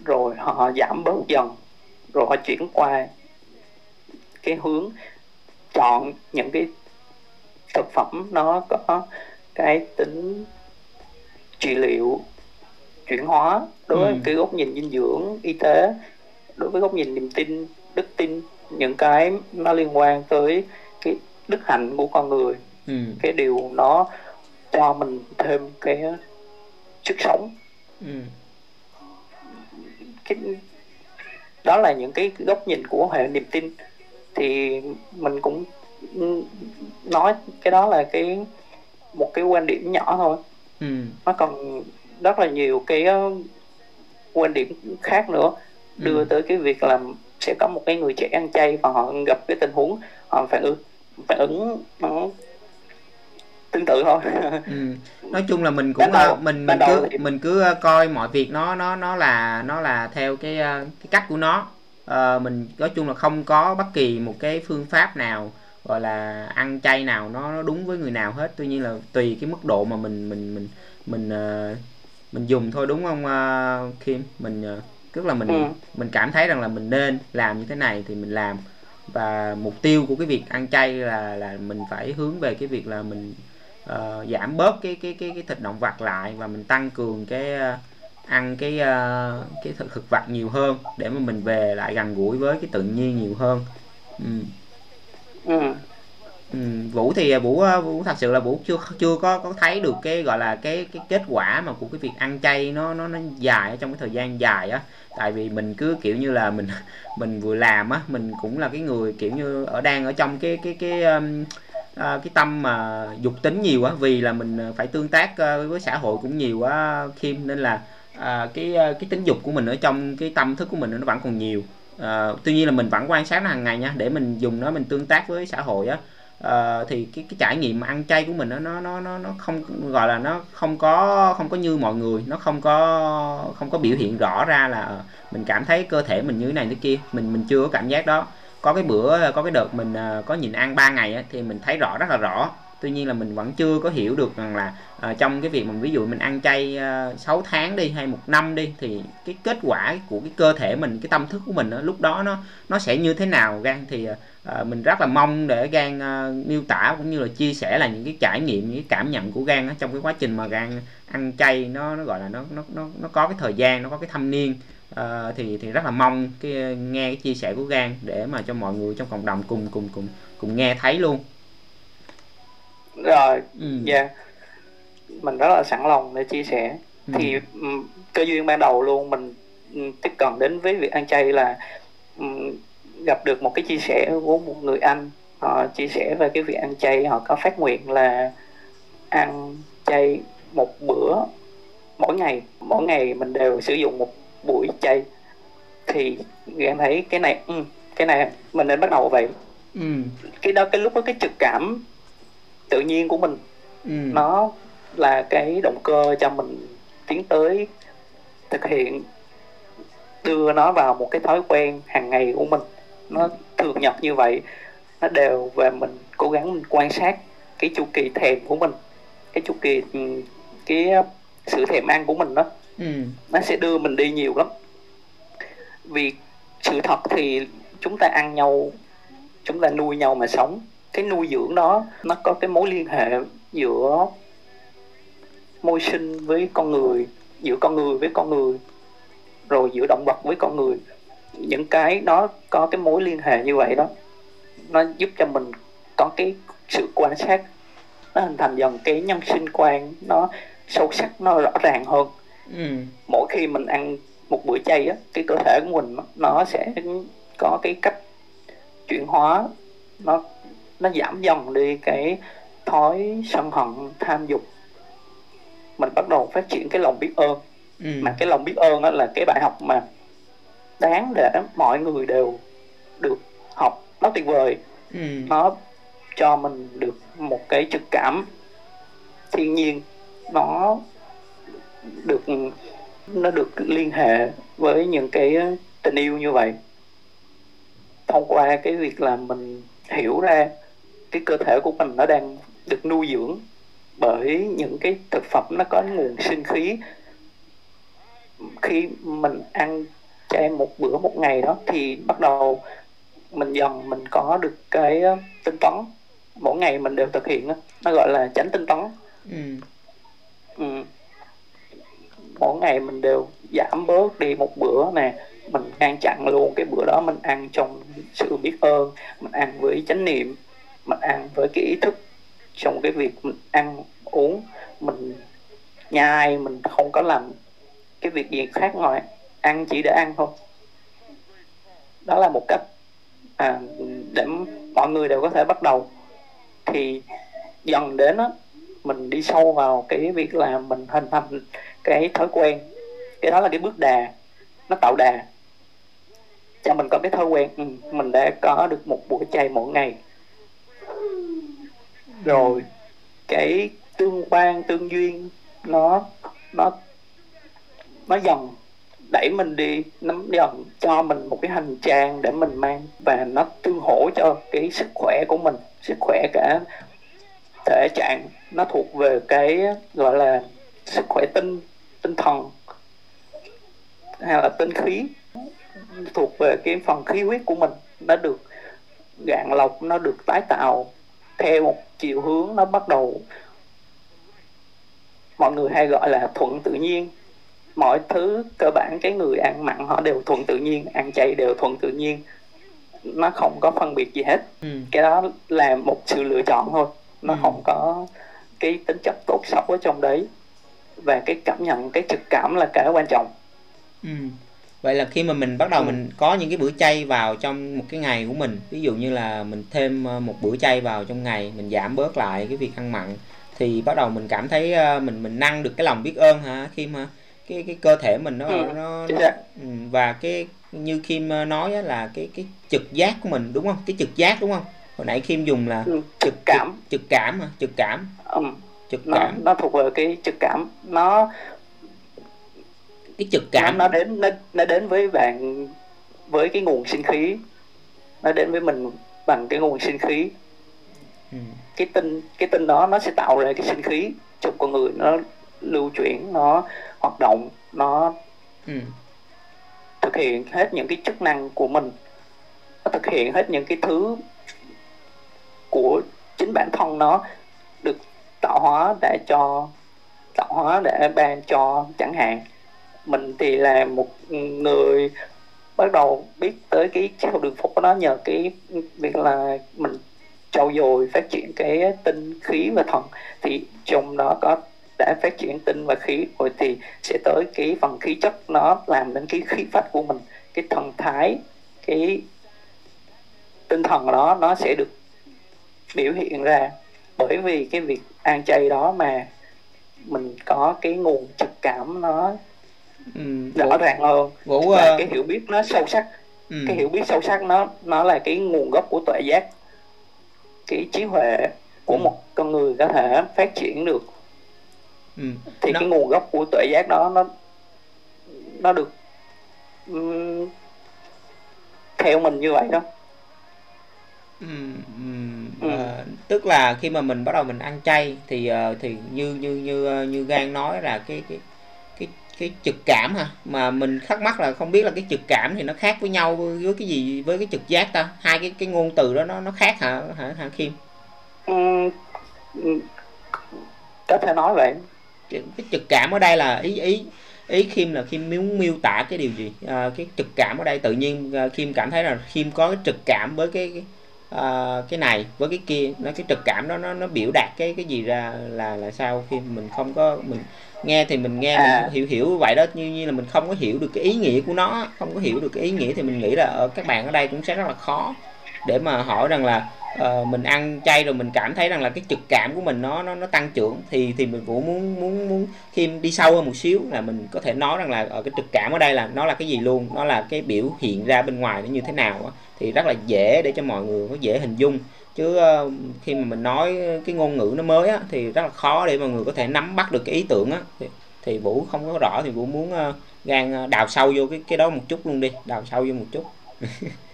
rồi họ giảm bớt dần rồi họ chuyển qua cái hướng chọn những cái thực phẩm nó có cái tính trị liệu chuyển hóa đối với ừ. cái góc nhìn dinh dưỡng y tế đối với góc nhìn niềm tin đức tin những cái nó liên quan tới cái đức hạnh của con người ừ. cái điều nó cho mình thêm cái sức sống ừ. cái đó là những cái góc nhìn của hệ niềm tin thì mình cũng nói cái đó là cái một cái quan điểm nhỏ thôi ừ. nó còn rất là nhiều cái uh, quan điểm khác nữa đưa ừ. tới cái việc là sẽ có một cái người trẻ ăn chay và họ gặp cái tình huống họ phản ứng phản ứng nó tương tự thôi [LAUGHS] ừ. nói chung là mình cũng đầu, mình mình cứ thì... mình cứ coi mọi việc nó nó nó là nó là theo cái cái cách của nó à, mình nói chung là không có bất kỳ một cái phương pháp nào gọi là ăn chay nào nó đúng với người nào hết tuy nhiên là tùy cái mức độ mà mình mình mình mình uh, mình dùng thôi đúng không uh, Kim mình uh, tức là mình ừ. mình cảm thấy rằng là mình nên làm như thế này thì mình làm và mục tiêu của cái việc ăn chay là là mình phải hướng về cái việc là mình uh, giảm bớt cái cái cái cái thịt động vật lại và mình tăng cường cái uh, ăn cái uh, cái thực thực vật nhiều hơn để mà mình về lại gần gũi với cái tự nhiên nhiều hơn ừ. Ừ. Ừ, vũ thì à, vũ à, vũ thật sự là vũ chưa chưa có có thấy được cái gọi là cái cái kết quả mà của cái việc ăn chay nó nó nó dài trong cái thời gian dài á. Tại vì mình cứ kiểu như là mình [LAUGHS] mình vừa làm á mình cũng là cái người kiểu như ở đang ở trong cái cái cái um, à, cái tâm mà dục tính nhiều á. Vì là mình à, phải tương tác uh, với xã hội cũng nhiều quá khiêm nên là à, cái cái tính dục của mình ở trong cái tâm thức của mình nó vẫn còn nhiều. À, tuy nhiên là mình vẫn quan sát nó hàng ngày nha để mình dùng nó mình tương tác với xã hội á uh, thì cái cái trải nghiệm ăn chay của mình nó nó nó nó nó không gọi là nó không có không có như mọi người. Nó không có không có biểu hiện rõ ra là ờ, mình cảm thấy cơ thể mình như thế này thế kia. Mình mình chưa có cảm giác đó. Có cái bữa có cái đợt mình uh, có nhìn ăn 3 ngày á, thì mình thấy rõ rất là rõ tuy nhiên là mình vẫn chưa có hiểu được rằng là uh, trong cái việc mà ví dụ mình ăn chay ờ, uh, 6 tháng đi hay một năm đi thì cái kết quả của cái cơ thể mình cái tâm thức của mình uh, lúc đó nó nó sẽ như thế nào gan? Thì uh, mình rất là mong để gan uh, miêu tả cũng như là chia sẻ là những cái trải nghiệm những cái cảm nhận của gan trong cái quá trình mà gan ăn chay nó nó gọi là nó nó nó nó có cái thời gian nó có cái thâm niên. Uh, thì thì rất là mong cái nghe cái chia sẻ của gan để mà cho mọi người trong cộng đồng cùng cùng cùng cùng nghe thấy luôn rồi ừ. yeah. mình rất là sẵn lòng để chia sẻ ừ. thì cơ duyên ban đầu luôn mình tiếp cận đến với việc ăn chay là gặp được một cái chia sẻ của một người anh họ chia sẻ về cái việc ăn chay họ có phát nguyện là ăn chay một bữa mỗi ngày mỗi ngày mình đều sử dụng một buổi chay thì em thấy cái này ừ, cái này mình nên bắt đầu vậy ừ. cái đó cái lúc đó cái trực cảm tự nhiên của mình. Ừ. nó là cái động cơ cho mình tiến tới thực hiện đưa nó vào một cái thói quen hàng ngày của mình. Nó thường nhật như vậy nó đều về mình cố gắng mình quan sát cái chu kỳ thèm của mình cái chu kỳ ừ, cái sự thèm ăn của mình đó. Ừ. nó sẽ đưa mình đi nhiều lắm. Vì sự thật thì chúng ta ăn nhau chúng ta nuôi nhau mà sống cái nuôi dưỡng đó nó có cái mối liên hệ giữa môi sinh với con người giữa con người với con người rồi giữa động vật với con người những cái đó có cái mối liên hệ như vậy đó nó giúp cho mình có cái sự quan sát nó hình thành dần cái nhân sinh quan nó sâu sắc nó rõ ràng hơn ừ. mỗi khi mình ăn một bữa chay á cái cơ thể của mình nó sẽ có cái cách chuyển hóa nó nó giảm dần đi cái thói sân hận tham dục. Mình bắt đầu phát triển cái lòng biết ơn. Ừ. mà cái lòng biết ơn đó là cái bài học mà đáng để mọi người đều được học. Nó tuyệt vời. Ừ. nó cho mình được một cái trực cảm thiên nhiên. Nó được nó được liên hệ với những cái tình yêu như vậy. Thông qua cái việc là mình hiểu ra cái cơ thể của mình nó đang được nuôi dưỡng bởi những cái thực phẩm nó có nguồn sinh khí khi mình ăn chay một bữa một ngày đó thì bắt đầu mình dần mình có được cái tinh tấn mỗi ngày mình đều thực hiện đó. nó gọi là tránh tinh tấn ừ. Ừ. mỗi ngày mình đều giảm bớt đi một bữa nè mình ngăn chặn luôn cái bữa đó mình ăn trong sự biết ơn mình ăn với chánh niệm mình ăn với cái ý thức trong cái việc mình ăn uống mình nhai mình không có làm cái việc gì khác ngoài ăn chỉ để ăn thôi. Đó là một cách à, để mọi người đều có thể bắt đầu. Thì dần đến á mình đi sâu vào cái việc là mình hình thành cái thói quen. Cái đó là cái bước đà nó tạo đà. Cho mình có cái thói quen ừ, mình đã có được một buổi chay mỗi ngày rồi cái tương quan, tương duyên nó nó nó dần đẩy mình đi nắm dần cho mình một cái hành trang để mình mang và nó tương hỗ cho cái sức khỏe của mình, sức khỏe cả thể trạng. Nó thuộc về cái, gọi là sức khỏe tinh tinh thần hay là tinh khí, thuộc về cái phần khí huyết của mình. Nó được gạn lọc, nó được tái tạo theo một chiều hướng nó bắt đầu. Mọi người hay gọi là thuận tự nhiên. Mọi thứ cơ bản cái người ăn mặn họ đều thuận tự nhiên ăn chay đều thuận tự nhiên. Nó không có phân biệt gì hết. Ừ. cái đó là một sự lựa chọn thôi. Nó ừ. không có cái tính chất tốt xấu ở trong đấy. Và cái cảm nhận cái trực cảm là cái quan trọng. Ừ. vậy là khi mà mình bắt đầu ừ. mình có những cái bữa chay vào trong một cái ngày của mình ví dụ như là mình thêm ờ, một bữa chay vào trong ngày mình giảm bớt lại cái việc ăn mặn thì bắt đầu mình cảm thấy ờ, mình mình năng được cái lòng biết ơn hả? Khi mà cái cái cơ thể mình nó ừ, nó, nó ừ, và cái như Kim ờ, nói là cái cái trực giác của mình đúng không? Cái trực giác đúng không? Hồi nãy Kim dùng là ừ, trực cảm. trực, trực cảm hả? Trực cảm. Ừ, trực nó, cảm. nó thuộc về cái trực cảm. Nó cái trực cảm. Nó, đến nó, nó đến với bạn với cái nguồn sinh khí. Nó đến với mình bằng cái nguồn sinh khí. Ừ. cái tinh cái tinh đó nó sẽ tạo ra cái sinh khí trong con người. Nó lưu chuyển nó hoạt động nó ừ. thực hiện hết những cái chức năng của mình. Nó thực hiện hết những cái thứ của chính bản thân nó được tạo hóa để cho tạo hóa để ban cho chẳng hạn mình thì là một người bắt đầu biết tới cái chiếc đường phố của nó nhờ cái việc là mình trau dồi, phát triển cái tinh khí và thần. Thì trong đó có, đã phát triển tinh và khí rồi thì sẽ tới cái phần khí chất nó làm đến cái khí phách của mình. Cái thần thái, cái tinh thần đó nó sẽ được biểu hiện ra. Bởi vì cái việc ăn chay đó mà mình có cái nguồn trực cảm nó ừ, rõ ràng hơn Vũ, và uh... cái hiểu biết nó sâu sắc ừ. cái hiểu biết sâu sắc nó nó là cái nguồn gốc của tuệ giác cái trí huệ của ừ. một con người có thể phát triển được ừ. thì nó... cái nguồn gốc của tuệ giác đó nó nó được um, theo mình như vậy đó ừ, ừ. À, tức là khi mà mình bắt đầu mình ăn chay thì uh, thì như như như như gan nói là cái cái cái trực cảm hả? Mà mình thắc mắc là không biết là cái trực cảm thì nó khác với nhau với cái gì với cái trực giác ta? Hai cái cái ngôn từ đó nó nó khác hả hả hả Kim? Ừ, có thể nói vậy. Cái, trực cảm ở đây là ý ý ý Kim là Kim muốn miêu tả cái điều gì? À, cái trực cảm ở đây tự nhiên uh, Kim cảm thấy là Kim có cái trực cảm với cái, cái uh, cái này với cái kia nó cái trực cảm đó nó nó biểu đạt cái cái gì ra là là sao khi mình không có mình nghe thì mình nghe à. mình hiểu hiểu vậy đó như như là mình không có hiểu được cái ý nghĩa của nó không có hiểu được cái ý nghĩa thì mình nghĩ là ở các bạn ở đây cũng sẽ rất là khó để mà hỏi rằng là uh, mình ăn chay rồi mình cảm thấy rằng là cái trực cảm của mình nó nó nó tăng trưởng thì thì mình cũng muốn muốn muốn khi đi sâu hơn một xíu là mình có thể nói rằng là ở cái trực cảm ở đây là nó là cái gì luôn nó là cái biểu hiện ra bên ngoài nó như thế nào thì rất là dễ để cho mọi người có dễ hình dung. Chứ uh, khi mà mình nói cái ngôn ngữ nó mới á, thì rất là khó để mọi người có thể nắm bắt được cái ý tưởng á. Thì, thì vũ không có rõ thì vũ muốn uh, gan đào sâu vô cái cái đó một chút luôn đi đào sâu vô một chút. [LAUGHS]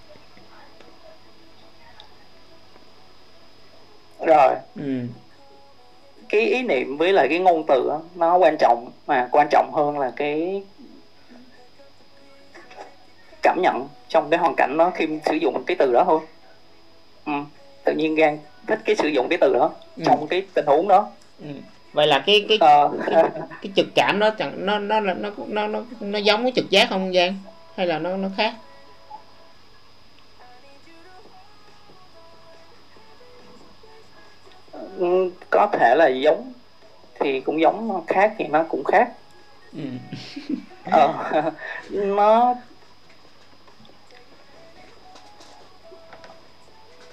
rồi ừ. cái ý niệm với lại cái ngôn từ đó, nó quan trọng mà quan trọng hơn là cái cảm nhận trong cái hoàn cảnh nó khi sử dụng cái từ đó thôi ừ. tự nhiên gan thích cái sử dụng cái từ đó ừ. trong cái tình huống đó ừ. vậy là cái cái, ờ. cái cái trực cảm đó chẳng nó nó nó nó nó nó giống cái trực giác không Giang hay là nó nó khác có thể là giống thì cũng giống khác thì nó cũng khác. Ừ. [LAUGHS] ờ, nó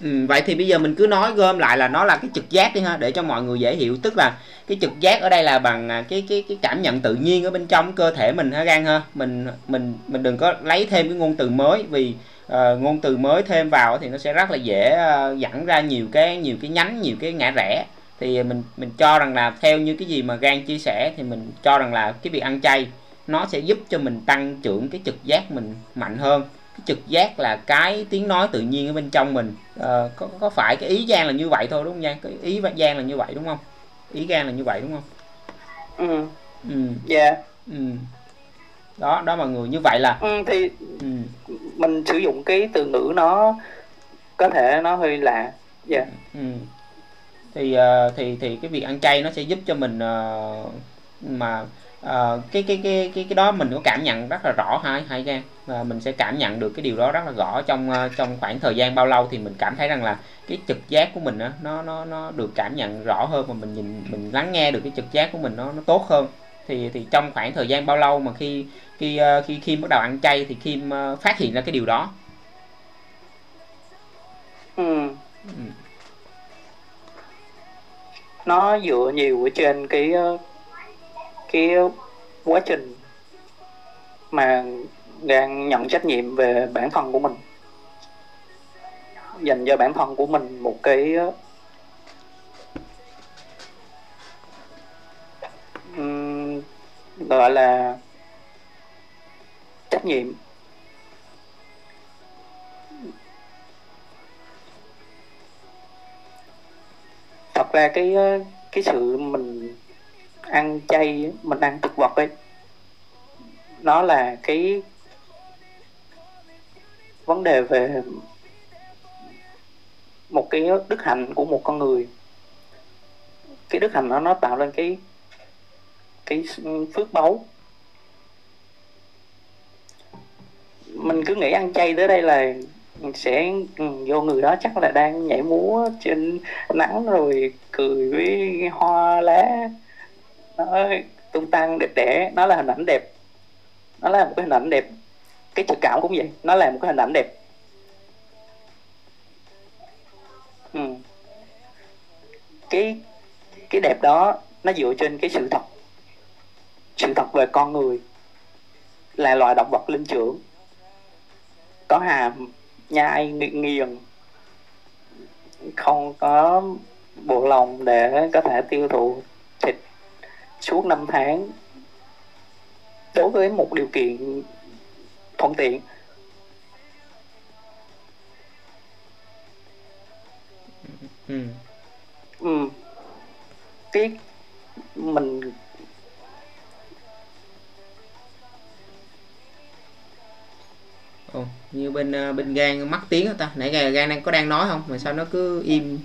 Ừ, vậy thì bây giờ mình cứ nói gom lại là nó là cái trực giác đi ha để cho mọi người dễ hiểu. Tức là cái trực giác ở đây là bằng à, cái cái cái cảm nhận tự nhiên ở bên trong cơ thể mình ha gan ha. Mình mình mình đừng có lấy thêm cái ngôn từ mới vì uh, ngôn từ mới thêm vào thì nó sẽ rất là dễ uh, dẫn ra nhiều cái nhiều cái nhánh nhiều cái ngã rẽ. Thì mình mình cho rằng là theo như cái gì mà gan chia sẻ thì mình cho rằng là cái việc ăn chay nó sẽ giúp cho mình tăng trưởng cái trực giác mình mạnh hơn. Cái trực giác là cái tiếng nói tự nhiên ở bên trong mình. Uh, có có phải cái ý Giang là như vậy thôi đúng không Giang cái ý Giang là như vậy đúng không? Ý Giang là như vậy đúng không? Ừ. Ừ. Yeah ừ đó đó mọi người như vậy là ừ, thì ừ. mình sử dụng cái từ ngữ nó có thể nó hơi lạ dạ yeah. ừ. thì uh, thì thì cái việc ăn chay nó sẽ giúp cho mình uh, mà uh, cái cái cái cái cái đó mình có cảm nhận rất là rõ hai hai gan và mình sẽ cảm nhận được cái điều đó rất là rõ trong uh, trong khoảng thời gian bao lâu thì mình cảm thấy rằng là cái trực giác của mình á nó nó nó được cảm nhận rõ hơn và mình nhìn mình lắng nghe được cái trực giác của mình nó nó tốt hơn thì thì trong khoảng thời gian bao lâu mà khi khi ờ, khi Kim bắt đầu ăn chay thì Kim ờ, phát hiện ra cái điều đó ừ. ừ. nó dựa nhiều ở trên cái ờ, cái quá trình mà đang nhận trách nhiệm về bản thân của mình dành cho bản thân của mình một cái gọi là trách nhiệm. Thật ra cái ờ, cái sự mình ăn chay mình ăn thực vật ấy, nó là cái vấn đề về một cái đức hạnh của một con người. Cái đức hạnh đó nó tạo lên cái cái phước báu. Mình cứ nghĩ ăn chay tới đây là sẽ vô người đó, chắc là đang nhảy múa trên nắng rồi cười với hoa lá. Nó tung tăng đẹp đẽ, nó là hình ảnh đẹp. Nó là một cái hình ảnh đẹp. Cái trực cảm cũng vậy, nó là một cái hình ảnh đẹp. Ừ. cái cái đẹp đó, nó dựa trên cái sự thật sự thật về con người là loài động vật linh trưởng có hàm nhai nghiền không có bộ lòng để có thể tiêu thụ thịt suốt 5 tháng đối với một điều kiện thuận tiện ừ. ừ. cái mình Ồ, như bên ờ, bên gan mắc tiếng ta. Nãy gan gan đang có đang nói không? Mà sao nó cứ im?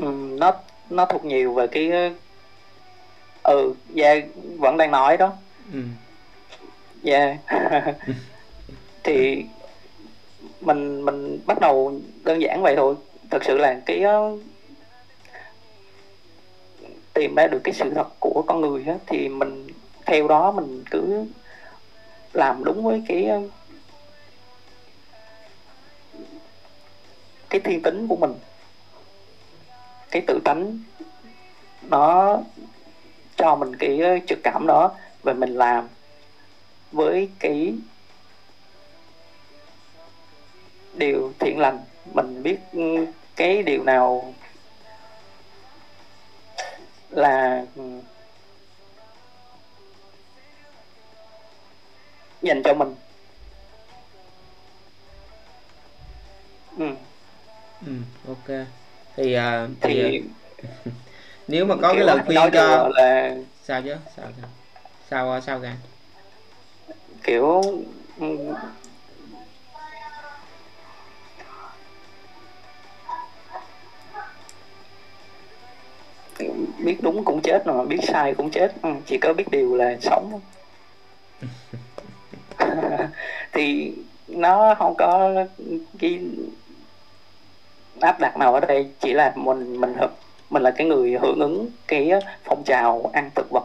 Ừ, nó nó thuộc nhiều về cái ừ dạ vẫn đang nói đó. Ừ. Dạ. [LAUGHS] Thì mình mình bắt đầu đơn giản vậy thôi. Thật sự là cái tìm ra được cái sự thật của con người á, thì mình theo đó mình cứ làm đúng với cái ờ, cái thiên tính của mình. Cái tự tánh nó cho mình cái ờ, trực cảm đó và mình làm với cái điều thiện lành. Mình biết ừ, cái điều nào là dành cho mình. Ừ. Ừ ok. Thì uh, thì, thì uh, [LAUGHS] nếu mà có cái lời khuyên cho là sao chứ? Sao sao sao sao gan? Kiểu biết đúng cũng chết mà biết sai cũng chết. Ừ, chỉ có biết điều là sống [LAUGHS] thì nó không có cái áp đặt nào ở đây chỉ là mình mình hợp mình là cái người hưởng ứng cái phong trào ăn thực vật.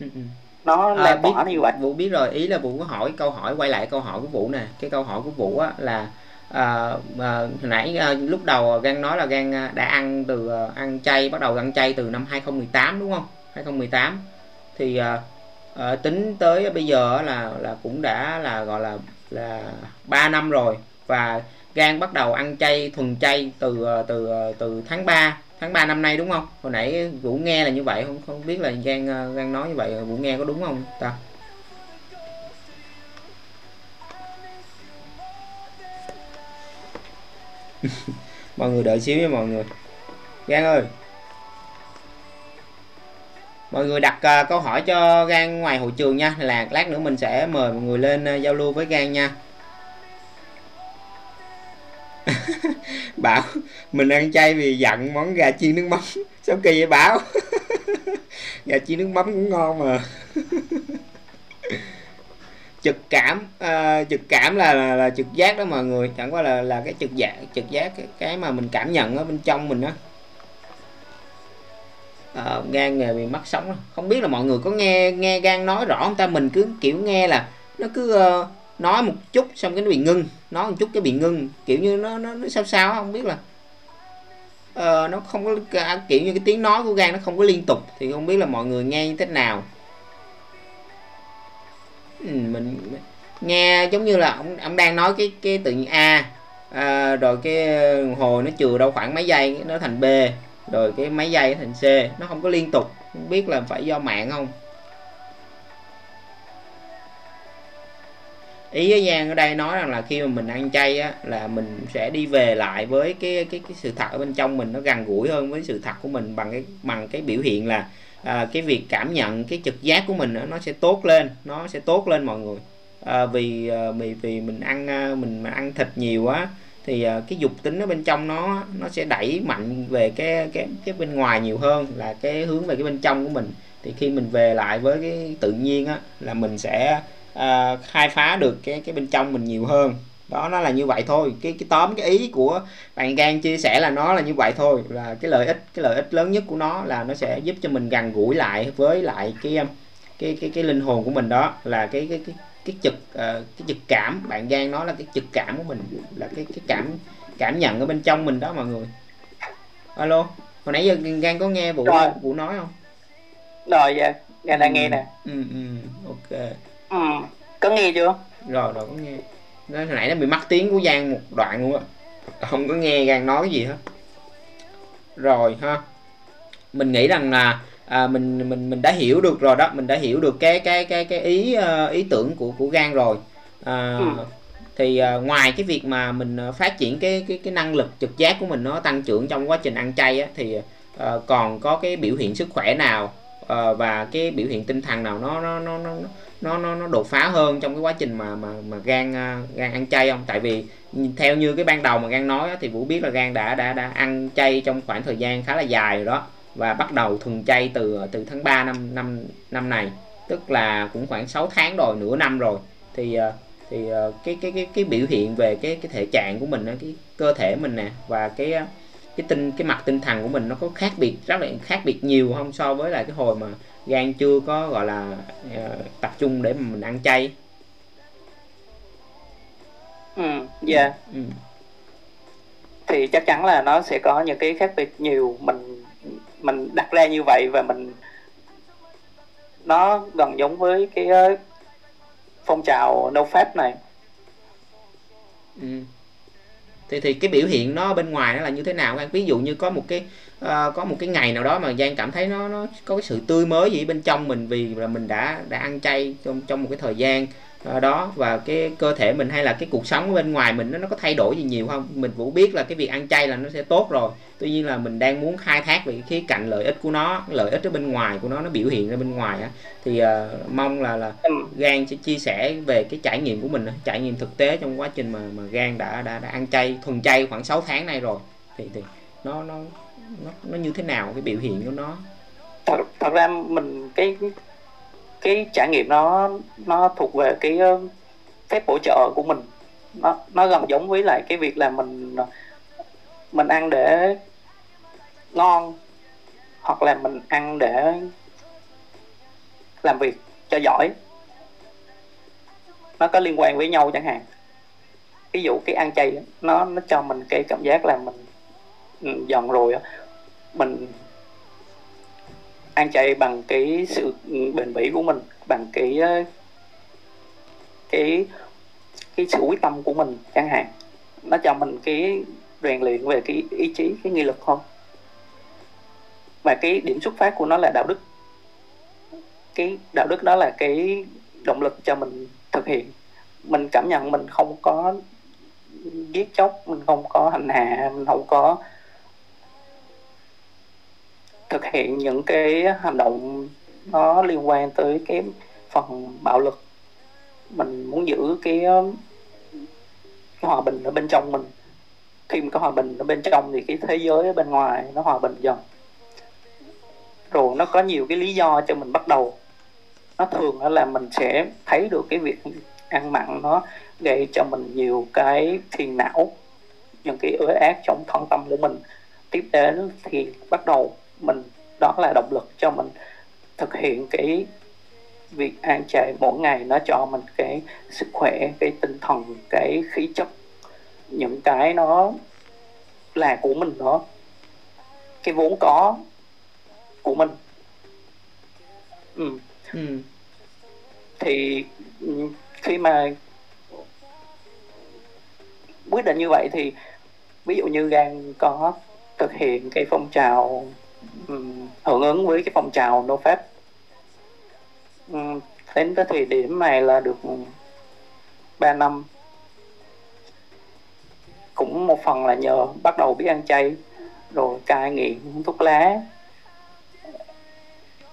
Ừ, ừ. nó à, lan tỏa như vậy. Vũ biết rồi ý là vũ có hỏi câu hỏi quay lại câu hỏi của vũ nè. Cái câu hỏi của vũ á là à, à, hồi nãy à, lúc đầu gan nói là gan đã ăn từ ăn chay bắt đầu ăn chay từ năm 2018 đúng không? 2018 thì à, à, tính tới bây giờ là là cũng đã là gọi là là 3 năm rồi. Và gan bắt đầu ăn chay thuần chay từ từ từ tháng 3 tháng 3 năm nay đúng không? Hồi nãy vũ nghe là như vậy không không biết là gan gan nói như vậy vũ nghe có đúng không ta? [LAUGHS] mọi người đợi xíu nha mọi người. Gan ơi. Mọi người đặt uh, câu hỏi cho gan ngoài hội trường nha là lát nữa mình sẽ mời mọi người lên uh, giao lưu với gan nha. [LAUGHS] Bảo mình ăn chay vì dặn món gà chiên nước mắm. [LAUGHS] Sao kỳ vậy bảo? Gà chiên nước mắm cũng ngon mà trực cảm uh, trực cảm là, là là trực giác đó mọi người chẳng qua là là cái trực giác trực giác cái, cái mà mình cảm nhận ở bên trong mình đó uh, ờ, gan nghề bị mất sống đó. không biết là mọi người có nghe nghe gan nói rõ không ta? Mình cứ kiểu nghe là nó cứ uh, nói một chút xong cái nó bị ngưng nói một chút cái bị ngưng kiểu như nó nó, nó sao sao không biết là uh, nó không có kiểu như cái tiếng nói của gan nó không có liên tục thì không biết là mọi người nghe như thế nào ừ, mình nghe giống như là ông ông đang nói cái cái tự nhiên a à, rồi cái hồi nó chừa đâu khoảng mấy giây nó thành b rồi cái mấy giây thành c nó không có liên tục không biết là phải do mạng không? Ý với Giang ở đây nói rằng là khi mà mình ăn chay á là mình sẽ đi về lại với cái cái cái sự thật ở bên trong mình nó gần gũi hơn với sự thật của mình bằng cái bằng cái biểu hiện là à, cái việc cảm nhận cái trực giác của mình nó sẽ tốt lên nó sẽ tốt lên mọi người. À, vì à, vì vì mình ăn à, mình mà ăn thịt nhiều quá thì à, cái dục tính ở bên trong nó nó sẽ đẩy mạnh về cái cái cái bên ngoài nhiều hơn là cái hướng về cái bên trong của mình. Thì khi mình về lại với cái tự nhiên á là mình sẽ à, khai phá được cái cái bên trong mình nhiều hơn đó nó là như vậy thôi. Cái cái tóm cái ý của bạn gan chia sẻ là nó là như vậy thôi. Là cái lợi ích cái lợi ích lớn nhất của nó là nó sẽ giúp cho mình gần gũi lại với lại cái cái cái cái linh hồn của mình đó. Là cái cái cái cái trực uh, cái trực cảm. Bạn gan nói là cái trực cảm của mình là cái cái cảm cảm nhận ở bên trong mình đó mọi người. Alo hồi nãy giờ gan có nghe vụ rồi. vụ nói không? Rồi dạ. Gan đang ừ. nghe nè. ừ ừ ok. Ừ có nghe chưa? Rồi rồi có nghe nó hồi nãy nó bị mắc tiếng của giang một đoạn luôn á. Không có nghe gan nói gì hết. Rồi ha. Mình nghĩ rằng là à, mình mình mình đã hiểu được rồi đó. Mình đã hiểu được cái cái cái cái ý uh, ý tưởng của của gan rồi. À, ừ. thì uh, ngoài cái việc mà mình phát triển cái cái cái năng lực trực giác của mình nó tăng trưởng trong quá trình ăn chay á, thì uh, còn có cái biểu hiện sức khỏe nào uh, và cái biểu hiện tinh thần nào nó nó nó nó nó nó, nó nó đột phá hơn trong cái quá trình mà mà mà gan à, gan ăn chay không? Tại vì theo như cái ban đầu mà gan nói thì vũ biết là gan đã đã đã ăn chay trong khoảng thời gian khá là dài rồi đó. Và bắt đầu thuần chay từ từ tháng 3 năm năm năm này. Tức là cũng khoảng 6 tháng rồi nửa năm rồi. Thì à, thì à, cái cái cái cái biểu hiện về cái cái thể trạng của mình cái cơ thể mình nè và cái cái tinh cái mặt tinh thần của mình nó có khác biệt rất là khác biệt nhiều không so với lại cái hồi mà gan chưa có gọi là uh, tập trung để mà mình ăn chay ừ dạ yeah. ừ. thì chắc chắn là nó sẽ có những cái khác biệt nhiều mình mình đặt ra như vậy và mình nó gần giống với cái ờ, phong trào no fap này ừ. thì thì cái biểu hiện nó bên ngoài nó là như thế nào ví dụ như có một cái uh, có một cái ngày nào đó mà giang cảm thấy nó nó có cái sự tươi mới gì bên trong mình vì là mình đã đã ăn chay trong trong một cái thời gian đó. Và cái cơ thể mình hay là cái cuộc sống bên ngoài mình nó, nó có thay đổi gì nhiều không? Mình cũng biết là cái việc ăn chay là nó sẽ tốt rồi. Tuy nhiên là mình đang muốn khai thác về cái khía cạnh lợi ích của nó lợi ích ở bên ngoài của nó nó biểu hiện ra bên ngoài á. Thì uh, mong là là ừ. gan sẽ chia sẻ về cái trải nghiệm của mình trải nghiệm thực tế trong quá trình mà mà gan đã đã, đã ăn chay thuần chay khoảng 6 tháng nay rồi. Thì thì nó nó nó nó như thế nào cái biểu hiện của nó? Thật, thật ra mình cái cái trải nghiệm nó nó thuộc về cái ờ, phép hỗ trợ của mình. Nó nó gần giống với lại cái việc là mình ờ, mình ăn để ngon hoặc là mình ăn để làm việc cho giỏi. Nó có liên quan với nhau chẳng hạn. Ví dụ cái ăn chay nó nó cho mình cái cảm giác là mình dần rồi mình ăn chay bằng cái sự bền bỉ của mình, bằng cái ờ, cái cái sự quyết tâm của mình chẳng hạn. Nó cho mình cái rèn luyện về cái ý chí, cái nghị lực không? Và cái điểm xuất phát của nó là đạo đức. Cái đạo đức đó là cái động lực cho mình thực hiện. Mình cảm nhận mình không có giết chóc, mình không có hành hạ, mình không có thực hiện những cái hành động nó liên quan tới cái phần bạo lực. Mình muốn giữ cái um, cái hòa bình ở bên trong mình. Khi mà có hòa bình ở bên trong thì cái thế giới ở bên ngoài nó hòa bình dần. Rồi nó có nhiều cái lý do cho mình bắt đầu. Nó thường là mình sẽ thấy được cái việc ăn mặn nó gây cho mình nhiều cái phiền não, những cái ứa ác trong thân tâm của mình. Tiếp đến thì bắt đầu mình đó là động lực cho mình thực hiện cái việc ăn chay mỗi ngày nó cho mình cái sức khỏe cái tinh thần cái khí chất những cái nó là của mình đó cái vốn có của mình ừ. Ừ. thì khi mà quyết định như vậy thì ví dụ như gan có thực hiện cái phong trào hưởng ứng với cái phong trào no pháp um, đến cái thời điểm này là được 3 năm. Cũng một phần là nhờ bắt đầu biết ăn chay rồi cai nghiện thuốc lá.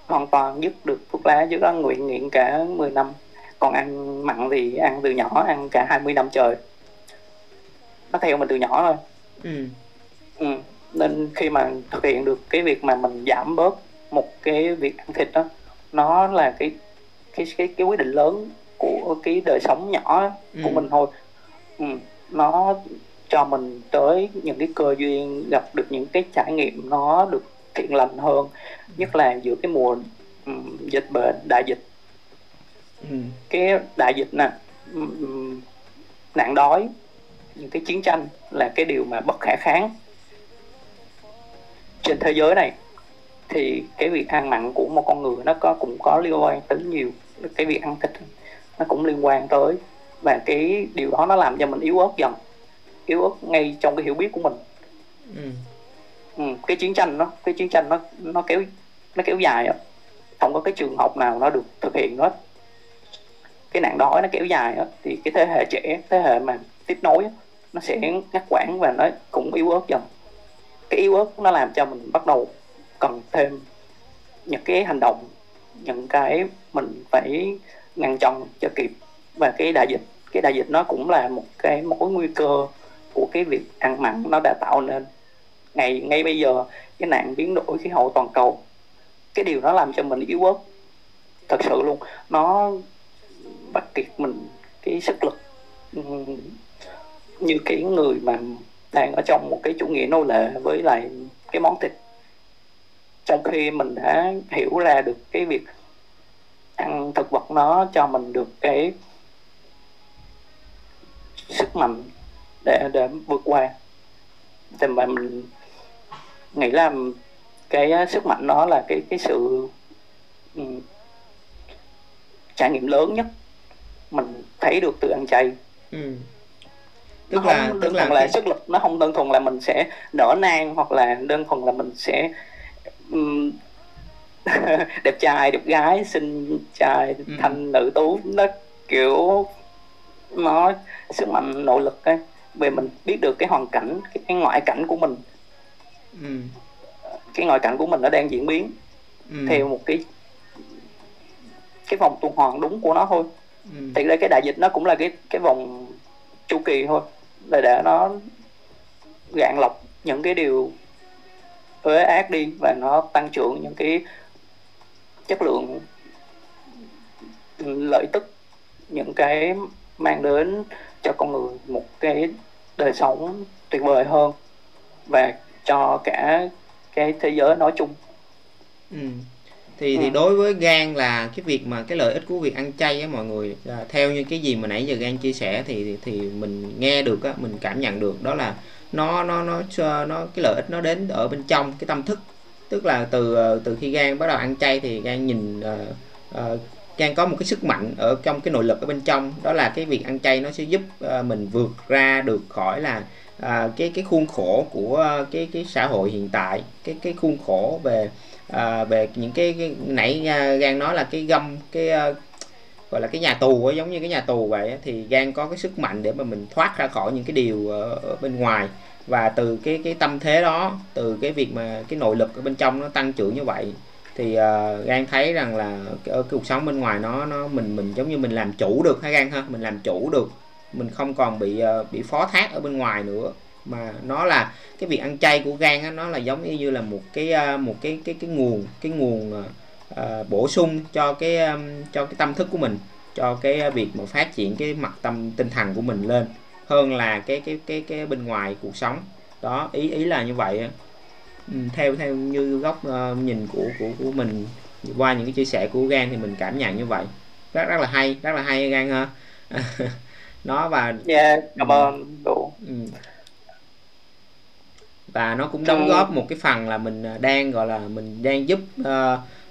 Hoàn toàn dứt được thuốc lá trước đó nguyện nghiện cả 10 năm. Còn ăn mặn thì ăn từ nhỏ ăn cả 20 năm trời. Nó theo mình từ nhỏ thôi. Ừ. Ừ. nên khi mà thực hiện được cái việc mà mình giảm bớt một cái việc ăn thịt đó nó là cái cái cái cái quyết định lớn của cái đời sống nhỏ của ừ. mình thôi ừ. nó cho mình tới những cái cơ duyên gặp được những cái trải nghiệm nó được thiện lành hơn nhất là giữa cái mùa um, dịch bệnh đại dịch ừ. cái đại dịch nè um, nạn đói những cái chiến tranh là cái điều mà bất khả kháng trên thế giới này thì cái việc ăn mặn của một con người nó có cũng có liên quan tới nhiều cái việc ăn thịt nó cũng liên quan tới và cái điều đó nó làm cho mình yếu ớt dần yếu ớt ngay trong cái hiểu biết của mình. Ừ. Ừ, cái chiến tranh nó cái chiến tranh nó nó kéo nó kéo dài á. Không có cái trường học nào nó được thực hiện hết. Cái nạn đói nó kéo dài á thì cái thế hệ trẻ thế hệ mà tiếp nối á, nó sẽ ngắt quãng và nó cũng yếu ớt dần cái yếu ớt nó làm cho mình bắt đầu cần thêm những cái hành động, những cái mình phải ngăn chặn cho kịp. Và cái đại dịch, cái đại dịch nó cũng là một cái mối nguy cơ của cái việc ăn mặn nó đã tạo nên. Ngày, ngay bây giờ, cái nạn biến đổi khí hậu toàn cầu, cái điều đó làm cho mình yếu ớt, thật sự luôn. Nó bắt kiệt mình cái sức lực như cái người mà đang ở trong một cái chủ nghĩa nô lệ với lại cái món thịt. Trong khi mình đã hiểu ra được cái việc ăn thực vật nó cho mình được cái sức mạnh để để vượt qua. Thì mà mình nghĩ là cái sức mạnh đó là cái cái sự um, trải nghiệm lớn nhất mình thấy được từ ăn chay. Ừ tức nó là không thuần là, là sức lực nó không đơn thuần là mình sẽ nở nang hoặc là đơn thuần là mình sẽ um, [LAUGHS] đẹp trai đẹp gái xinh trai ừ. thanh nữ tú nó kiểu nó sức mạnh nội lực ấy về mình biết được cái hoàn cảnh cái, cái ngoại cảnh của mình ừ. cái ngoại cảnh của mình nó đang diễn biến ừ. theo một cái cái vòng tuần hoàn đúng của nó thôi ừ. thì đây cái đại dịch nó cũng là cái cái vòng chu kỳ thôi để để nó gạn lọc những cái điều uế ác đi và nó tăng trưởng những cái chất lượng, lợi tức, những cái mang đến cho con người một cái đời sống tuyệt vời hơn và cho cả cái thế giới nói chung ừ thì ừ. thì đối với gan là cái việc mà cái lợi ích của việc ăn chay á mọi người à, theo như cái gì mà nãy giờ gan chia sẻ thì thì mình nghe được á mình cảm nhận được đó là nó nó nó nó cái lợi ích nó đến ở bên trong cái tâm thức. Tức là từ ờ, từ khi gan bắt đầu ăn chay thì gan nhìn uh, uh, gan có một cái sức mạnh ở trong cái nội lực ở bên trong. Đó là cái việc ăn chay nó sẽ giúp uh, mình vượt ra được khỏi là uh, cái cái khuôn khổ của uh, cái cái xã hội hiện tại cái cái khuôn khổ về à, về những cái, cái nãy à, gan nói là cái gâm cái uh, gọi là cái nhà tù ấy, giống như cái nhà tù vậy thì gan có cái sức mạnh để mà mình thoát ra khỏi những cái điều ở, ở bên ngoài. Và từ cái cái tâm thế đó từ cái việc mà cái nội lực ở bên trong nó tăng trưởng như vậy thì à, uh, gan thấy rằng là cái, cái cuộc sống bên ngoài nó nó mình mình giống như mình làm chủ được hay gan ha? Mình làm chủ được mình không còn bị uh, bị phó thác ở bên ngoài nữa mà nó là cái việc ăn chay của gan á, nó là giống như là một cái uh, một cái cái cái nguồn cái nguồn uh, bổ sung cho cái um, cho cái tâm thức của mình cho cái việc mà phát triển cái mặt tâm tinh thần của mình lên hơn là cái cái cái cái bên ngoài cuộc sống. Đó ý ý là như vậy theo theo như góc uh, nhìn của của của mình qua những cái chia sẻ của gan thì mình cảm nhận như vậy. Rất rất là hay rất là hay gan ha. [LAUGHS] Nó và yeah, cảm ơn đủ. Ừ. và nó cũng đóng góp một cái phần là mình ờ, đang gọi là mình đang giúp uh,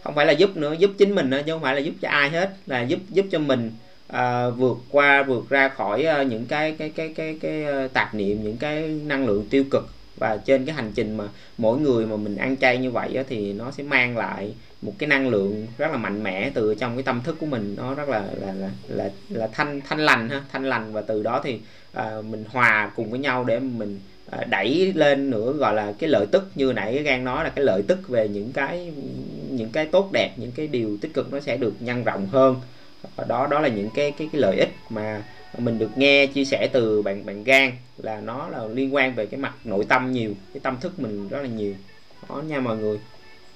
không phải là giúp nữa giúp chính mình nữa chứ không phải là giúp cho ai hết là giúp giúp cho mình à, vượt qua vượt ra khỏi uh, những cái cái cái cái cái uh, tạp niệm những cái năng lượng tiêu cực. Và trên cái hành trình mà mỗi người mà mình ăn chay như vậy á, thì nó sẽ mang lại một cái năng lượng rất là mạnh mẽ từ trong cái tâm thức của mình. Nó rất là là là là, là thanh thanh lành ha thanh lành. Và từ đó thì à, mình hòa cùng với nhau để mình à, À, đẩy lên nữa, gọi là cái lợi tức như nãy gan nói là cái lợi tức về những cái những cái tốt đẹp, những cái điều tích cực nó sẽ được nhân rộng hơn. Đó đó là những cái cái cái lợi ích mà mình được nghe chia sẻ từ bạn bạn gan là nó là liên quan về cái mặt nội tâm nhiều, cái tâm thức mình rất là nhiều. Đó nha mọi người.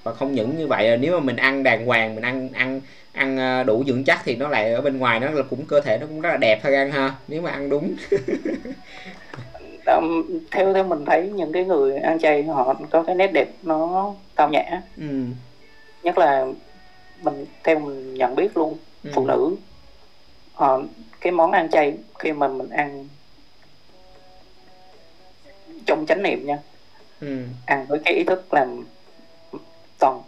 Và không những như vậy à, nếu mà mình ăn đàng hoàng, mình ăn ăn ăn à, đủ dưỡng chất thì nó lại ở bên ngoài nó là cũng cơ thể nó cũng rất là đẹp thôi gan ha. Nếu mà ăn đúng. [LAUGHS] theo theo mình thấy những cái người ăn chay họ có cái nét đẹp nó tao nhã ừ. nhất là mình theo mình nhận biết luôn ừ. phụ nữ họ cái món ăn chay khi mà mình ăn trong chánh niệm nha ừ. ăn với cái ý thức làm toàn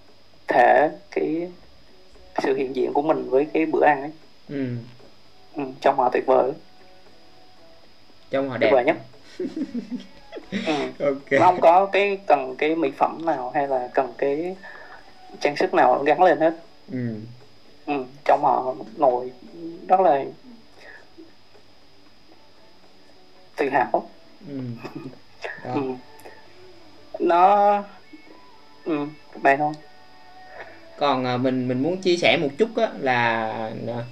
thể cái sự hiện diện của mình với cái bữa ăn ấy ừ. Ừ, trong họ tuyệt vời trong họ đẹp tuyệt vời nhất ừ. okay. không có cái cần cái mỹ phẩm nào hay là cần cái trang sức nào gắn lên hết ừ. Ừ, trong họ ngồi rất là tự hào ừ. [LAUGHS] ừ. nó ừ, bài thôi còn à, mình mình muốn chia sẻ một chút á là à,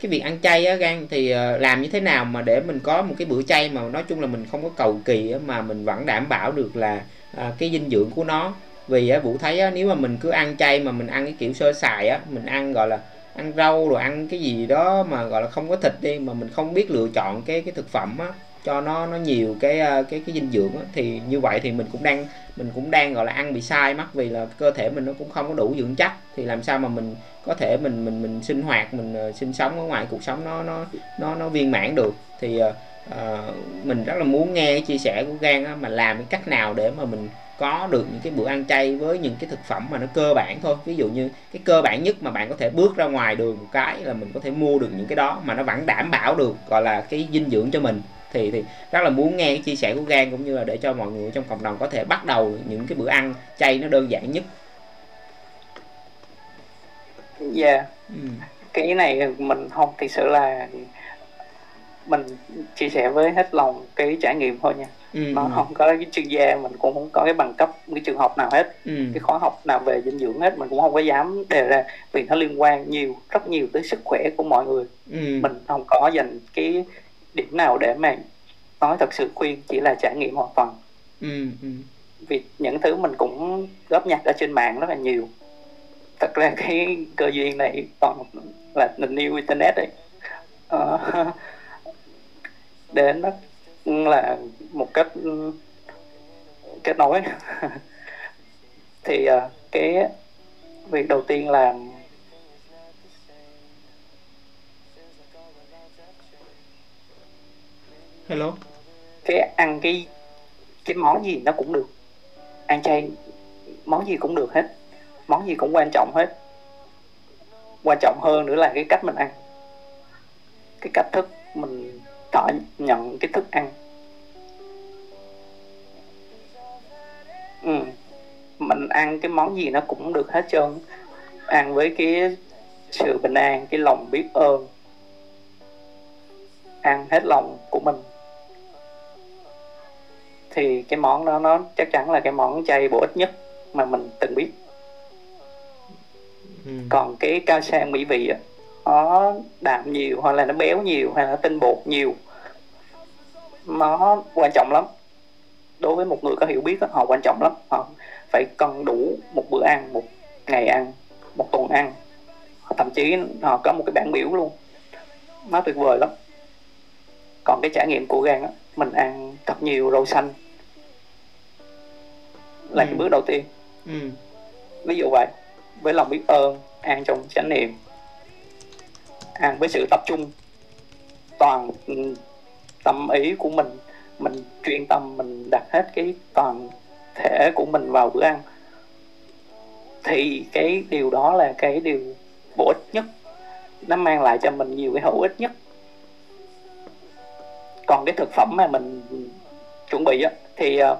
cái việc ăn chay á gan thì ờ, làm như thế nào mà để mình có một cái bữa chay mà nói chung là mình không có cầu kỳ á, mà mình vẫn đảm bảo được là à, cái dinh dưỡng của nó? Vì á vũ thấy á, nếu mà mình cứ ăn chay mà mình ăn cái kiểu sơ sài á mình ăn gọi là ăn rau rồi ăn cái gì đó mà gọi là không có thịt đi mà mình không biết lựa chọn cái cái thực phẩm á cho nó nó nhiều cái ờ, cái cái dinh dưỡng á, thì như vậy thì mình cũng đang mình cũng đang gọi là ăn bị sai mất vì là cơ thể mình nó cũng không có đủ dưỡng chất. Thì làm sao mà mình có thể mình mình mình sinh hoạt mình ờ, sinh sống ở ngoài cuộc sống nó nó nó nó viên mãn được. Thì uh, mình rất là muốn nghe cái chia sẻ của gan á, mà làm cái cách nào để mà mình có được những cái bữa ăn chay với những cái thực phẩm mà nó cơ bản thôi. Ví dụ như cái cơ bản nhất mà bạn có thể bước ra ngoài đường một cái là mình có thể mua được những cái đó mà nó vẫn đảm bảo được gọi là cái dinh dưỡng cho mình thì thì rất là muốn nghe cái chia sẻ của gan cũng như là để cho mọi người trong cộng đồng có thể bắt đầu những cái bữa ăn chay nó đơn giản nhất dạ yeah. ừ. cái này mình không thực sự là mình chia sẻ với hết lòng cái trải nghiệm thôi nha ừ. nó ừ. không có cái chuyên gia mình cũng không có cái bằng cấp cái trường học nào hết ừ. cái khóa học nào về dinh dưỡng hết mình cũng không có dám đề ra vì nó liên quan nhiều rất nhiều tới sức khỏe của mọi người ừ. mình không có dành cái điểm nào để mà nói thật sự khuyên chỉ là trải nghiệm hoàn toàn ừ, ừ. vì những thứ mình cũng góp nhặt ở trên mạng rất là nhiều. Thật ra cái cơ duyên này toàn là nền new internet đấy. Uh, [LAUGHS] đến nó là một cách kết nối. [LAUGHS] Thì uh, cái việc đầu tiên là hello. Cái ăn cái cái món gì nó cũng được. Ăn chay, món gì cũng được hết. Món gì cũng quan trọng hết. Quan trọng hơn nữa là cái cách mình ăn. Cái cách thức mình thọ nhận cái thức ăn. Ừ. mình ăn cái món gì nó cũng được hết trơn. Ăn với cái sự bình an, cái lòng biết ơn. Ăn hết lòng của mình thì cái món đó nó chắc chắn là cái món chay bổ ích nhất mà mình từng biết. Ừ. còn cái cao sang mỹ vị á nó đạm nhiều hoặc là nó béo nhiều hay là tinh bột nhiều nó quan trọng lắm. Đối với một người có hiểu biết đó, họ quan trọng lắm. Họ phải cân đủ một bữa ăn một ngày ăn một tuần ăn. Thậm chí họ có một cái bảng biểu luôn. Nó tuyệt vời lắm. Còn cái trải nghiệm của gan á mình ăn thật nhiều rau xanh là ừ. cái bước đầu tiên ừ. ví dụ vậy với lòng biết ơn ăn trong chánh niệm ăn với sự tập trung toàn tâm ý của mình mình chuyên tâm mình đặt hết cái toàn thể của mình vào bữa ăn thì cái điều đó là cái điều bổ ích nhất nó mang lại cho mình nhiều cái hữu ích nhất còn cái thực phẩm mà mình chuẩn bị á thì uh,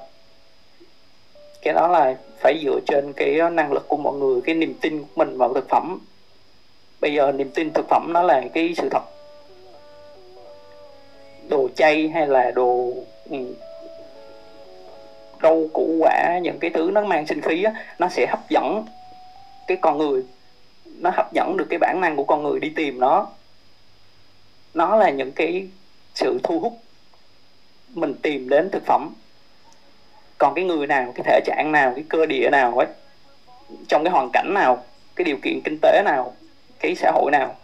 cái đó là phải dựa trên cái ờ, năng lực của mọi người cái niềm tin của mình vào thực phẩm. Bây giờ niềm tin thực phẩm nó là cái sự thật. Đồ chay hay là đồ ừ, rau củ quả những cái thứ nó mang sinh khí á, nó sẽ hấp dẫn cái con người. Nó hấp dẫn được cái bản năng của con người đi tìm nó. Nó là những cái sự thu hút mình tìm đến thực phẩm còn cái người nào, cái thể trạng nào, cái cơ địa nào ấy, trong cái hoàn cảnh nào, cái điều kiện kinh tế nào, cái xã hội nào,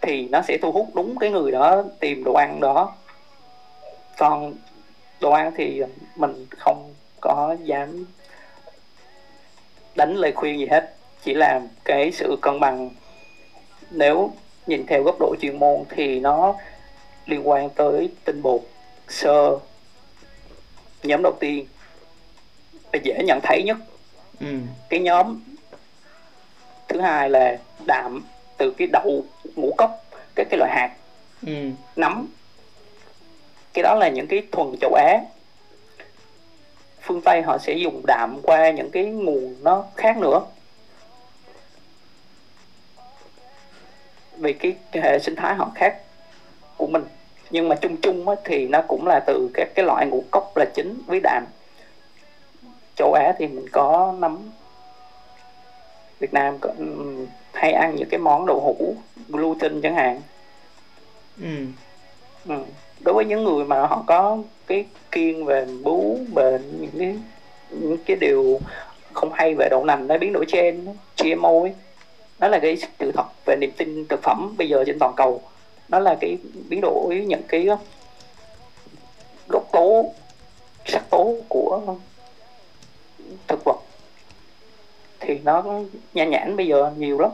thì nó sẽ thu hút đúng cái người đó tìm đồ ăn đó. Còn đồ ăn thì mình không có dám đánh lời khuyên gì hết. Chỉ là cái sự cân bằng. Nếu nhìn theo góc độ chuyên môn thì nó liên quan tới tinh bột, sơ, nhóm đầu tiên và dễ nhận thấy nhất. Ừ. cái nhóm thứ hai là đạm từ cái đậu ngũ cốc cái cái loại hạt. Ừ. nấm. Cái đó là những cái thuần châu á. Phương tây họ sẽ dùng đạm qua những cái nguồn nó khác nữa. Vì cái, cái hệ sinh thái họ khác của mình. Nhưng mà chung chung thì nó cũng là từ các cái loại ngũ cốc là chính với đạm châu Á thì mình có nấm Việt Nam có, hay ăn những cái món đậu hũ gluten chẳng hạn ừ. Ừ. đối với những người mà họ có cái kiêng về bú bệnh những cái những cái điều không hay về đậu nành nó biến đổi gen GMO ấy nó là cái sự thật về niềm tin thực phẩm bây giờ trên toàn cầu nó là cái biến đổi những cái gốc tố sắc tố của thực vật thì nó nhan nhản bây giờ nhiều lắm.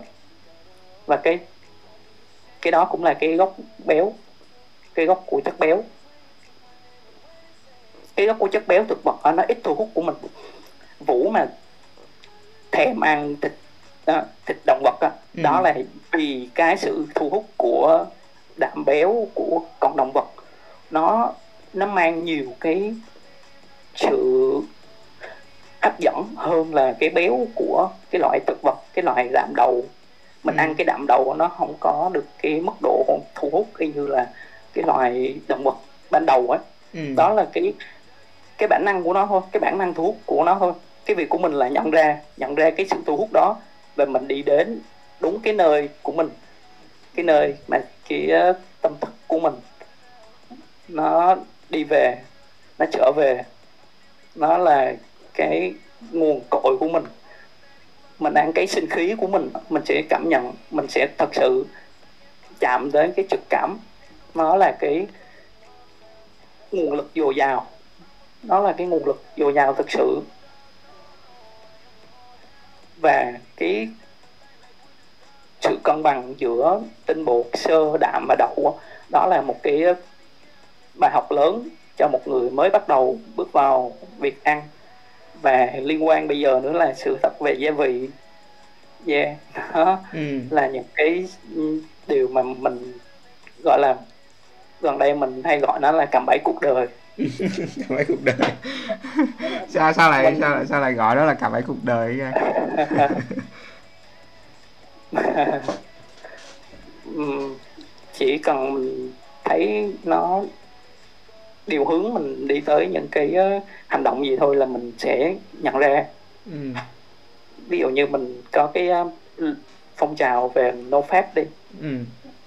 Và cái cái đó cũng là cái gốc béo cái gốc của chất béo. Cái gốc của chất béo thực vật nó ít thu hút của mình. Vũ mà thèm ăn thịt à, thịt động vật đó, ừ. đó là vì cái sự thu hút của đạm béo của con động vật. Nó nó mang nhiều cái sự hấp dẫn hơn là cái béo của cái loại thực vật cái loại đạm đầu mình ừ. ăn cái đạm đầu nó không có được cái mức độ thu hút y như là cái loại động vật ban đầu ấy ừ. đó là cái cái bản năng của nó thôi cái bản năng thu hút của nó thôi cái việc của mình là nhận ra nhận ra cái sự thu hút đó và mình đi đến đúng cái nơi của mình cái nơi mà cái tâm thức của mình nó đi về nó trở về nó là cái nguồn cội của mình. Mình ăn cái sinh khí của mình mình sẽ cảm nhận, mình sẽ thật sự chạm đến cái trực cảm. Nó là cái nguồn lực dồi dào. Nó là cái nguồn lực dồi dào thực sự. Và cái sự cân bằng giữa tinh bột, sơ, đạm và đậu, đó là một cái bài học lớn cho một người mới bắt đầu bước vào việc ăn và liên quan bây giờ nữa là sự thật về gia vị. Yeah đó ừ. là những cái điều mà mình gọi là gần đây mình hay gọi nó là cầm bẫy cuộc đời. [LAUGHS] Cầm bẫy cuộc đời. [LAUGHS] Sao sao lại mình... sao lại sao lại gọi đó là cầm bẫy cuộc đời [LAUGHS] chỉ cần mình thấy nó điều hướng mình đi tới những cái hành động gì thôi là mình sẽ nhận ra. Ừ. ví dụ như mình có cái phong trào về no fat đi. Ừ.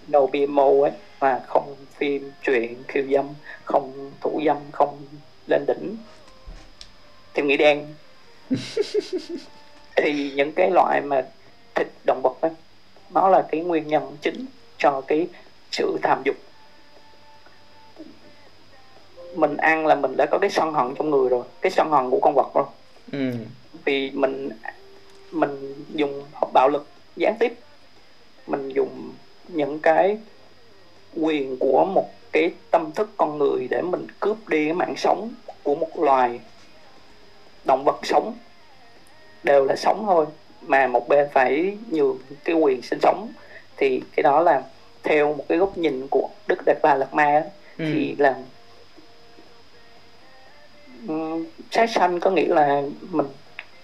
no BMO ấy và không phim truyện khiêu dâm không thủ dâm không lên đỉnh. Theo nghĩa đen. [LAUGHS] Thì những cái loại mà thịt động vật ấy, nó là cái nguyên nhân chính cho cái sự tham dục mình ăn là mình đã có cái sân hận trong người rồi cái sân hận của con vật rồi ừ. vì mình mình dùng bạo lực gián tiếp mình dùng những cái quyền của một cái tâm thức con người để mình cướp đi cái mạng sống của một loài động vật sống đều là sống thôi mà một bên phải nhường cái quyền sinh sống thì cái đó là theo một cái góc nhìn của đức đạt bà lạt ma ừ. thì là sát sanh có nghĩa là mình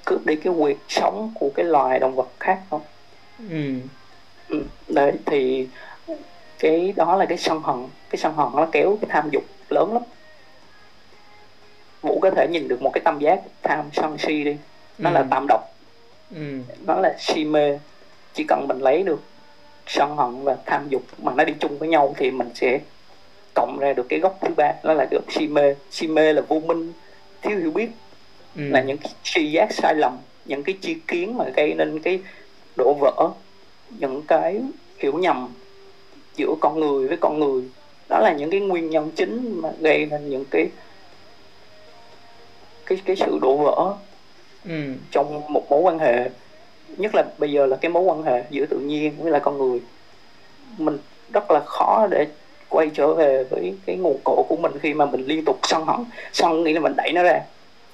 cướp đi cái quyền sống của cái loài động vật khác không ừ. ừ. đấy thì cái đó là cái sân hận cái sân hận nó kéo cái tham dục lớn lắm vũ có thể nhìn được một cái tâm giác tham sân si đi nó ừ. là tam độc ừ. nó là si mê chỉ cần mình lấy được sân hận và tham dục mà nó đi chung với nhau thì mình sẽ cộng ra được cái gốc thứ ba đó là gốc si mê si mê là vô minh thiếu hiểu biết ừ. là những cái suy giác sai lầm những cái chi kiến mà gây nên cái đổ vỡ những cái hiểu nhầm giữa con người với con người đó là những cái nguyên nhân chính mà gây nên những cái cái cái sự đổ vỡ ừ. trong một mối quan hệ nhất là bây giờ là cái mối quan hệ giữa tự nhiên với lại con người mình rất là khó để quay trở về với cái nguồn cội của mình khi mà mình liên tục sân hận sân nghĩa là mình đẩy nó ra.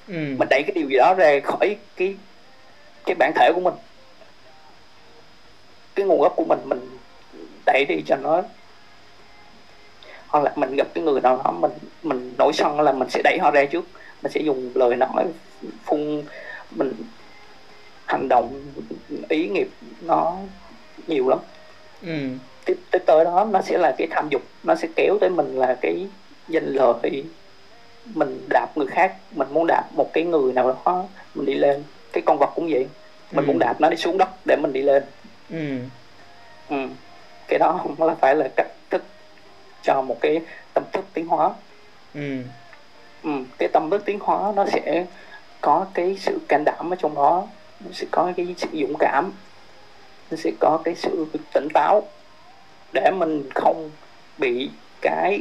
Ừ. mình đẩy cái điều gì đó ra khỏi cái cái bản thể của mình. Cái nguồn gốc của mình mình đẩy đi cho nó. Hoặc là mình gặp cái người nào đó mình mình nổi sân là mình sẽ đẩy họ ra trước. Mình sẽ dùng lời nói phun mình hành động ý nghiệp nó nhiều lắm. Ừ. tiếp, tiếp tới đó nó sẽ là cái tham dục nó sẽ kéo tới mình là cái danh lợi mình đạp người khác mình muốn đạp một cái người nào đó mình đi lên cái con vật cũng vậy mình ừ. muốn đạp nó đi xuống đất để mình đi lên ừ. Ừ. cái đó không là phải là cách thức cho một cái tâm thức tiến hóa ừ. Ừ. cái tâm thức tiến hóa nó sẽ có cái sự can đảm ở trong đó nó sẽ có cái sự dũng cảm nó sẽ có cái sự tỉnh táo để mình không bị cái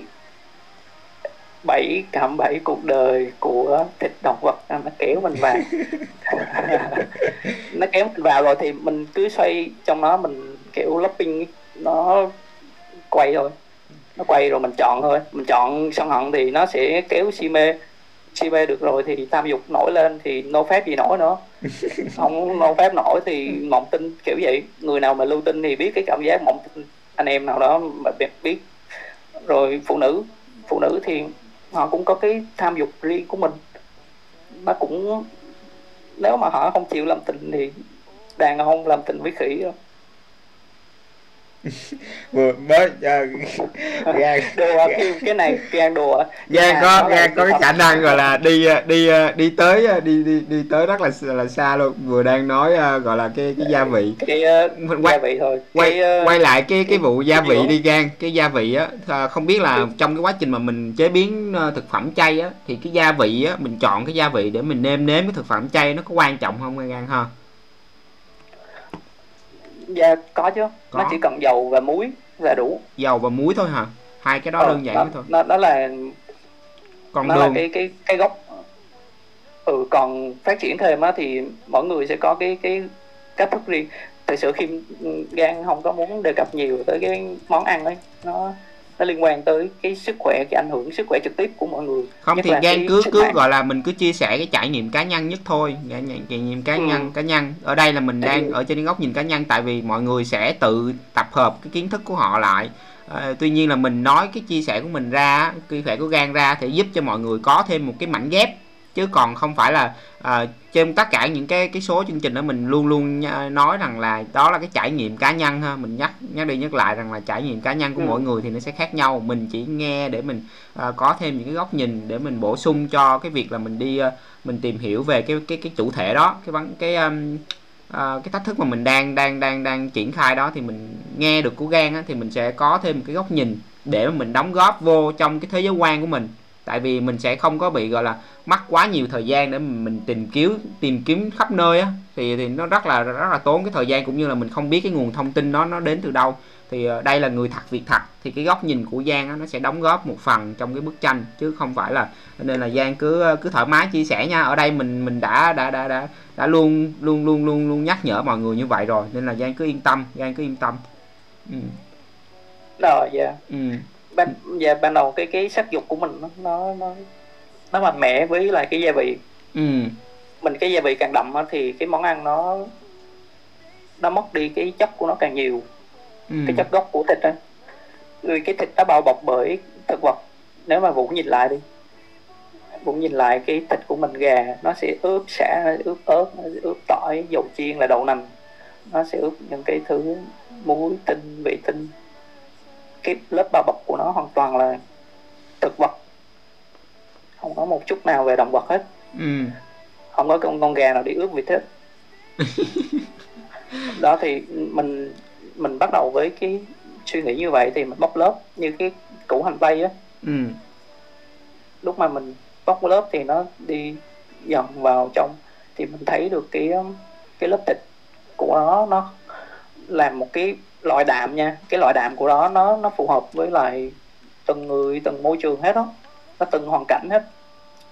bảy cảm bảy cuộc đời của thịt động vật. Nó kéo mình vào. [LAUGHS] Nó kéo mình vào rồi thì mình cứ xoay trong đó mình kiểu lopping nó quay thôi. Nó quay rồi mình chọn thôi. Mình chọn sân hận thì nó sẽ kéo si mê. Si mê được rồi thì tham dục nổi lên thì nô phép gì nổi nữa. [LAUGHS] Không nô phép nổi thì mộng tinh kiểu vậy. Người nào mà lưu tinh thì biết cái cảm giác mộng tinh anh em nào đó mà biết rồi phụ nữ phụ nữ thì họ cũng có cái tham dục riêng của mình. Nó cũng, nếu mà họ không chịu làm tình thì đàn ông làm tình với khỉ đâu [LAUGHS] vừa mới uh, gan đùa cái, cái này gan đùa gan có gan có cái khả năng gọi là đi ờ, đi ờ, đi tới ờ, đi đi đi tới rất là là xa luôn. Vừa đang nói gọi là cái cái gia vị. cái quay, gia vị thôi. quay cái, quay lại cái cái vụ gia vị đi gan cái gia vị á. Không biết là trong cái quá trình mà mình chế biến thực phẩm chay á thì cái gia vị á mình chọn cái gia vị để mình nêm nếm cái thực phẩm chay nó có quan trọng không gan ha dạ có chứ. Có. nó chỉ cần dầu và muối là đủ. Dầu và muối thôi hả? Hai cái đó ờ, đơn giản đó, thôi. nó, đó là còn nó đường. là cái cái cái gốc. Ừ còn phát triển thêm á thì mỗi người sẽ có cái cái cách thức riêng. Thực sự khi gan không có muốn đề cập nhiều tới cái món ăn ấy nó nó liên quan tới cái sức khỏe cái ảnh hưởng sức khỏe trực tiếp của mọi người không Nhất thì gan cứ cứ gọi là mình cứ chia sẻ cái trải nghiệm cá nhân nhất thôi trải nghiệm cá ừ. nhân cá nhân ở đây là mình đang ừ. ở trên góc nhìn cá nhân tại vì mọi người sẽ tự tập hợp cái kiến thức của họ lại à, tuy nhiên là mình nói cái chia sẻ của mình ra chia sẻ của gan ra thì giúp cho mọi người có thêm một cái mảnh ghép chứ còn không phải là à, trên tất cả những cái cái số chương trình đó mình luôn luôn nói rằng là đó là cái trải nghiệm cá nhân ha. Mình nhắc nhắc đi nhắc lại rằng là trải nghiệm cá nhân của ừ. mỗi người thì nó sẽ khác nhau. Mình chỉ nghe để mình à, có thêm những cái góc nhìn để mình bổ sung cho cái việc là mình đi à, mình tìm hiểu về cái cái cái chủ thể đó cái vấn cái um, à, cái thách thức mà mình đang đang đang đang triển khai đó thì mình nghe được của gan á, thì mình sẽ có thêm một cái góc nhìn để mà mình đóng góp vô trong cái thế giới quan của mình tại vì mình sẽ không có bị gọi là mất quá nhiều thời gian để mình tìm kiếm tìm kiếm khắp nơi á. Thì thì nó rất là rất là tốn cái thời gian cũng như là mình không biết cái nguồn thông tin đó nó đến từ đâu. Thì ờ, đây là người thật việc thật. Thì cái góc nhìn của Giang á, nó sẽ đóng góp một phần trong cái bức tranh chứ không phải là nên là Giang cứ cứ thoải mái chia sẻ nha. Ở đây mình mình đã đã đã đã đã luôn luôn luôn luôn luôn nhắc nhở mọi người như vậy rồi. Nên là Giang cứ yên tâm Giang cứ yên tâm. Ừ. rồi dạ. Ừ ban và ban đầu cái cái sắc dục của mình nó nó nó, nó mạnh mẽ với lại cái gia vị. Ừ. mình cái gia vị càng đậm thì cái món ăn nó nó mất đi cái chất của nó càng nhiều. Ừ. cái chất gốc của thịt á. Vì cái thịt nó bao bọc bởi thực vật. Nếu mà vũ nhìn lại đi vũ nhìn lại cái thịt của mình gà nó sẽ ướp xả ướp ớt ướp tỏi dầu chiên là đậu nành. Nó sẽ ướp những cái thứ muối tinh vị tinh cái lớp bao bọc của nó hoàn toàn là thực vật không có một chút nào về động vật hết ừ. không có con con gà nào đi ướp vịt hết [LAUGHS] đó thì mình mình bắt đầu với cái suy nghĩ như vậy thì mình bóc lớp như cái củ hành tây á ừ. lúc mà mình bóc lớp thì nó đi dần vào trong thì mình thấy được cái cái lớp thịt của nó nó làm một cái loại đạm nha. Cái loại đạm của đó nó nó phù hợp với lại từng người từng môi trường hết đó nó từng hoàn cảnh hết.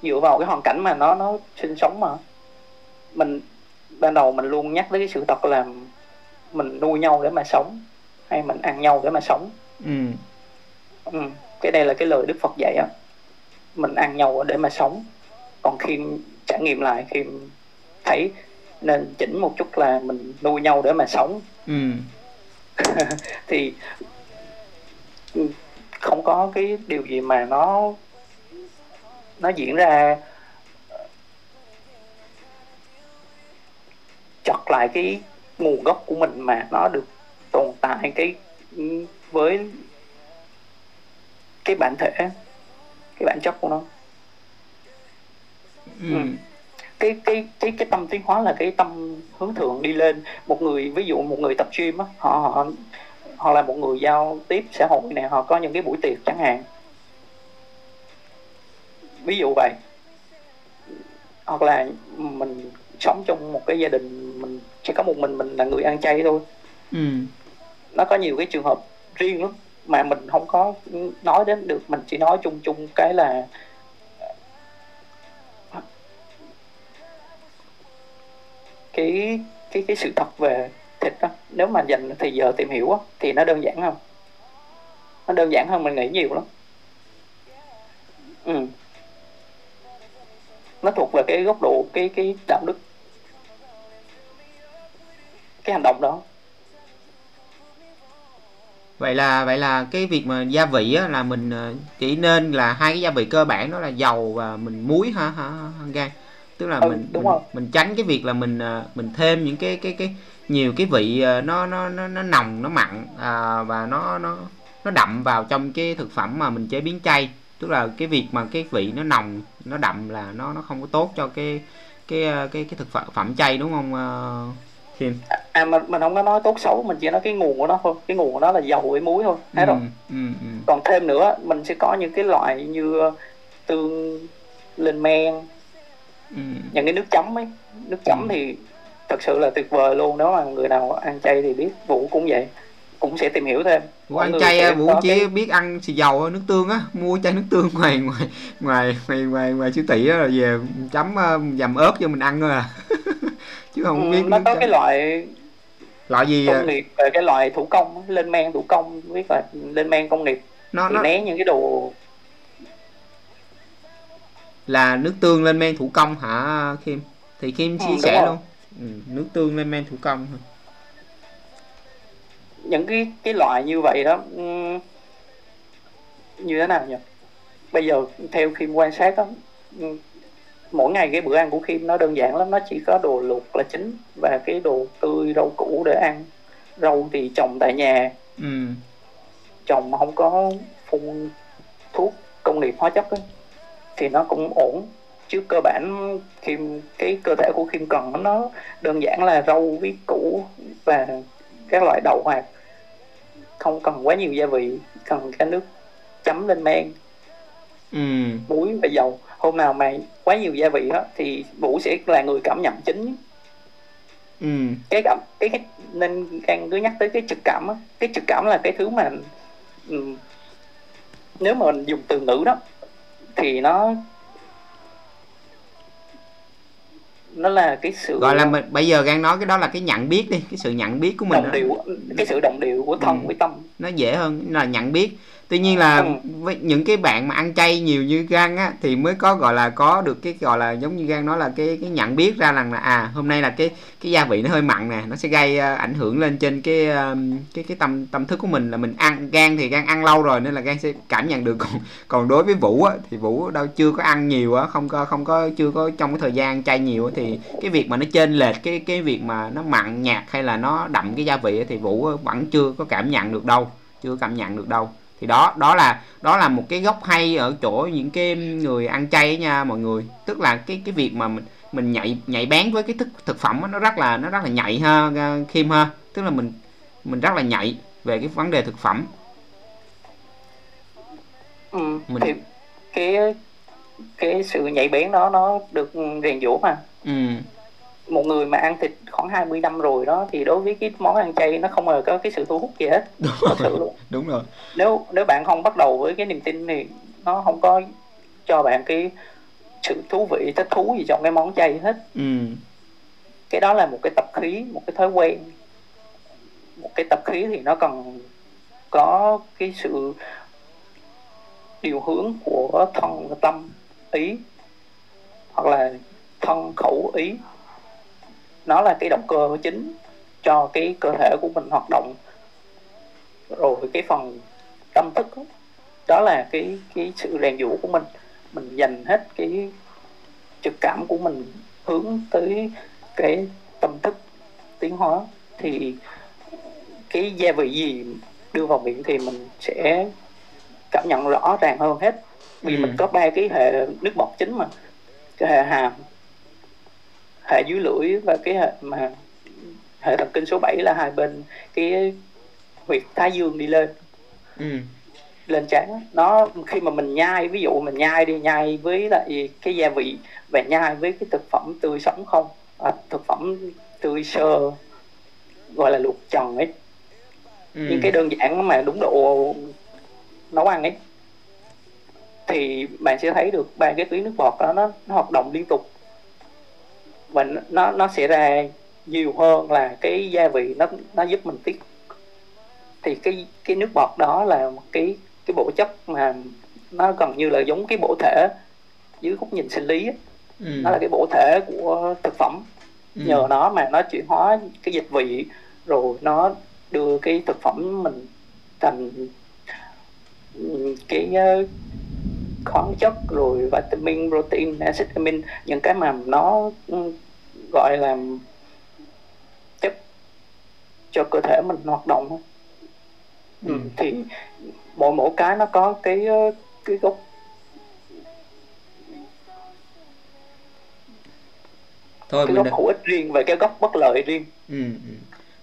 Dựa vào cái hoàn cảnh mà nó nó sinh sống mà. Mình ban đầu mình luôn nhắc tới cái sự thật là mình nuôi nhau để mà sống hay mình ăn nhau để mà sống. Ừ. Ừ. cái đây là cái lời đức phật dạy á. Mình ăn nhau để mà sống. Còn khi trải nghiệm lại khi thấy nên chỉnh một chút là mình nuôi nhau để mà sống. Ừ. [LAUGHS] thì không có cái điều gì mà nó nó diễn ra chặt lại cái nguồn gốc của mình mà nó được tồn tại cái với cái bản thể cái bản chất của nó ừ. Ừ. cái cái cái cái tâm tiến hóa là cái tâm hướng thượng đi lên. Một người ví dụ một người tập gym á họ họ họ là một người giao tiếp xã hội này họ có những cái buổi tiệc chẳng hạn. Ví dụ vậy. Hoặc là mình sống trong một cái gia đình mình chỉ có một mình mình là người ăn chay thôi. Ừ. nó có nhiều cái trường hợp riêng lắm mà mình không có nói đến được mình chỉ nói chung chung cái là cái cái cái sự thật về thịt đó. Nếu mà dành thì giờ tìm hiểu đó, thì nó đơn giản không nó đơn giản hơn mình nghĩ nhiều lắm. Ừ. nó thuộc về cái góc độ cái cái đạo đức. Cái hành động đó. Vậy là vậy là cái việc mà gia vị á, là mình ờ, chỉ nên là hai cái gia vị cơ bản đó là dầu và mình muối ha ha, ha gan? Tức là ừ, mình mình, mình tránh cái việc là mình ờ, mình thêm những cái cái cái nhiều cái vị ờ, nó nó nó nó nồng nó mặn à, và nó nó nó đậm vào trong cái thực phẩm mà mình chế biến chay. Tức là cái việc mà cái vị nó nồng nó đậm là nó nó không có tốt cho cái cái cái cái thực phẩm phẩm chay đúng không Kim? À mình mình không có nói tốt xấu mình chỉ nói cái nguồn của nó thôi. Cái nguồn của nó là dầu với muối thôi thấy ừ, ừ, ừ. còn thêm nữa mình sẽ có những cái loại như tương lên men ừ. những cái nước chấm ấy nước chấm ừ. thì thật sự là tuyệt vời luôn nếu mà người nào ăn chay thì biết vũ cũng vậy cũng sẽ tìm hiểu thêm Vũ ăn chay Vũ chỉ cái... biết ăn xì dầu nước tương á mua chai nước tương ngoài ngoài ngoài ngoài ngoài, ngoài siêu thị á rồi về chấm uh, dầm ớt cho mình ăn thôi à [LAUGHS] chứ không ừ, biết nó có cái loại loại gì công nghiệp về cái loại thủ công lên men thủ công biết là lên men công nghiệp nó, nó né những cái đồ là nước tương lên men thủ công hả Kim? Thì Kim ừ, chia ừ, sẻ luôn. Ừ, nước tương lên men thủ công những cái cái loại như vậy đó như thế nào nhỉ? Bây giờ theo Kim quan sát đó mỗi ngày cái bữa ăn của Kim nó đơn giản lắm nó chỉ có đồ luộc là chính và cái đồ tươi rau củ để ăn. Rau thì trồng tại nhà. Ừ. trồng mà không có phun thuốc công nghiệp hóa chất ấy, thì nó cũng ổn. Chứ cơ bản Kim cái cơ thể của Kim cần nó đơn giản là rau với củ và các loại đậu hoạt. Không cần quá nhiều gia vị cần cái nước chấm lên men ừ. muối và dầu. Hôm nào mà quá nhiều gia vị đó thì vũ sẽ là người cảm nhận chính. Ừ. cái cảm cái, cái nên đang cứ nhắc tới cái trực cảm á. Cái trực cảm là cái thứ mà um, nếu mà mình dùng từ ngữ đó thì nó nó là cái sự gọi là mình bây giờ đang nói cái đó là cái nhận biết đi cái sự nhận biết của mình đồng điệu cái sự đồng điệu của thân ừ. với tâm. Nó dễ hơn là nhận biết tuy nhiên là ừ. với những cái bạn mà ăn chay nhiều như gan á thì mới có gọi là có được cái gọi là giống như gan nói là cái cái nhận biết ra rằng là à hôm nay là cái cái gia vị nó hơi mặn nè nó sẽ gây uh, ảnh hưởng lên trên cái uh, cái cái tâm tâm thức của mình là mình ăn gan thì gan ăn lâu rồi nên là gan sẽ cảm nhận được [LAUGHS] còn còn đối với vũ á thì vũ đâu chưa có ăn nhiều á không có không có chưa có trong cái thời gian chay nhiều á, thì cái việc mà nó trên lệch cái cái việc mà nó mặn nhạt hay là nó đậm cái gia vị á, thì vũ vẫn chưa có cảm nhận được đâu chưa cảm nhận được đâu thì đó đó là đó là một cái góc hay ở chỗ những cái người ăn chay nha mọi người. Tức là cái cái việc mà mình mình nhạy nhạy bén với cái thức thực phẩm đó, nó rất là nó rất là nhạy ha kim ha. Tức là mình mình rất là nhạy về cái vấn đề thực phẩm. Ừ, mình thì cái cái sự nhạy bén đó nó được rèn giũa mà. Ừ một người mà ăn thịt khoảng 20 năm rồi đó thì đối với cái món ăn chay nó không hề có cái sự thu hút gì hết đúng rồi, sự luôn. đúng rồi. Nếu nếu bạn không bắt đầu với cái niềm tin thì nó không có cho bạn cái sự thú vị thích thú gì trong cái món chay hết. Ừ. cái đó là một cái tập khí một cái thói quen. Một cái tập khí thì nó cần có cái sự điều hướng của thân và tâm ý hoặc là thân khẩu ý nó là cái động cơ chính cho cái cơ thể của mình hoạt động. Rồi cái phần tâm thức đó, đó là cái cái sự rèn giũa của mình. Mình dành hết cái trực cảm của mình hướng tới cái tâm thức tiến hóa. Thì cái gia vị gì đưa vào miệng thì mình sẽ cảm nhận rõ ràng hơn hết. Vì ừ. mình có ba cái hệ nước bọt chính mà cái hệ hàm hệ dưới lưỡi và cái hệ mà hệ thần kinh số 7 là hai bên cái huyệt thái dương đi lên. Ừ. lên trán. Nó khi mà mình nhai ví dụ mình nhai đi nhai với lại cái gia vị và nhai với cái thực phẩm tươi sống không? À, thực phẩm tươi sơ gọi là luộc trần ấy. Ừ. những cái đơn giản mà đúng độ nấu ăn ấy. Thì bạn sẽ thấy được ba cái tuyến nước bọt đó nó, nó hoạt động liên tục và nó nó sẽ ra nhiều hơn là cái gia vị nó nó giúp mình tiết thì cái cái nước bọt đó là một cái cái bộ chất mà nó gần như là giống cái bộ thể dưới góc nhìn sinh lý ấy. Ừ. nó là cái bộ thể của thực phẩm ừ. nhờ nó mà nó chuyển hóa cái dịch vị rồi nó đưa cái thực phẩm mình thành cái khoáng chất rồi vitamin protein acid amin những cái mà nó ừ, gọi là chất cho cơ thể mình hoạt động ừ. Ừ, thì mỗi mỗi cái nó có cái ờ, cái gốc thôi cái gốc hữu ích riêng và cái gốc bất lợi riêng ừ, ừ.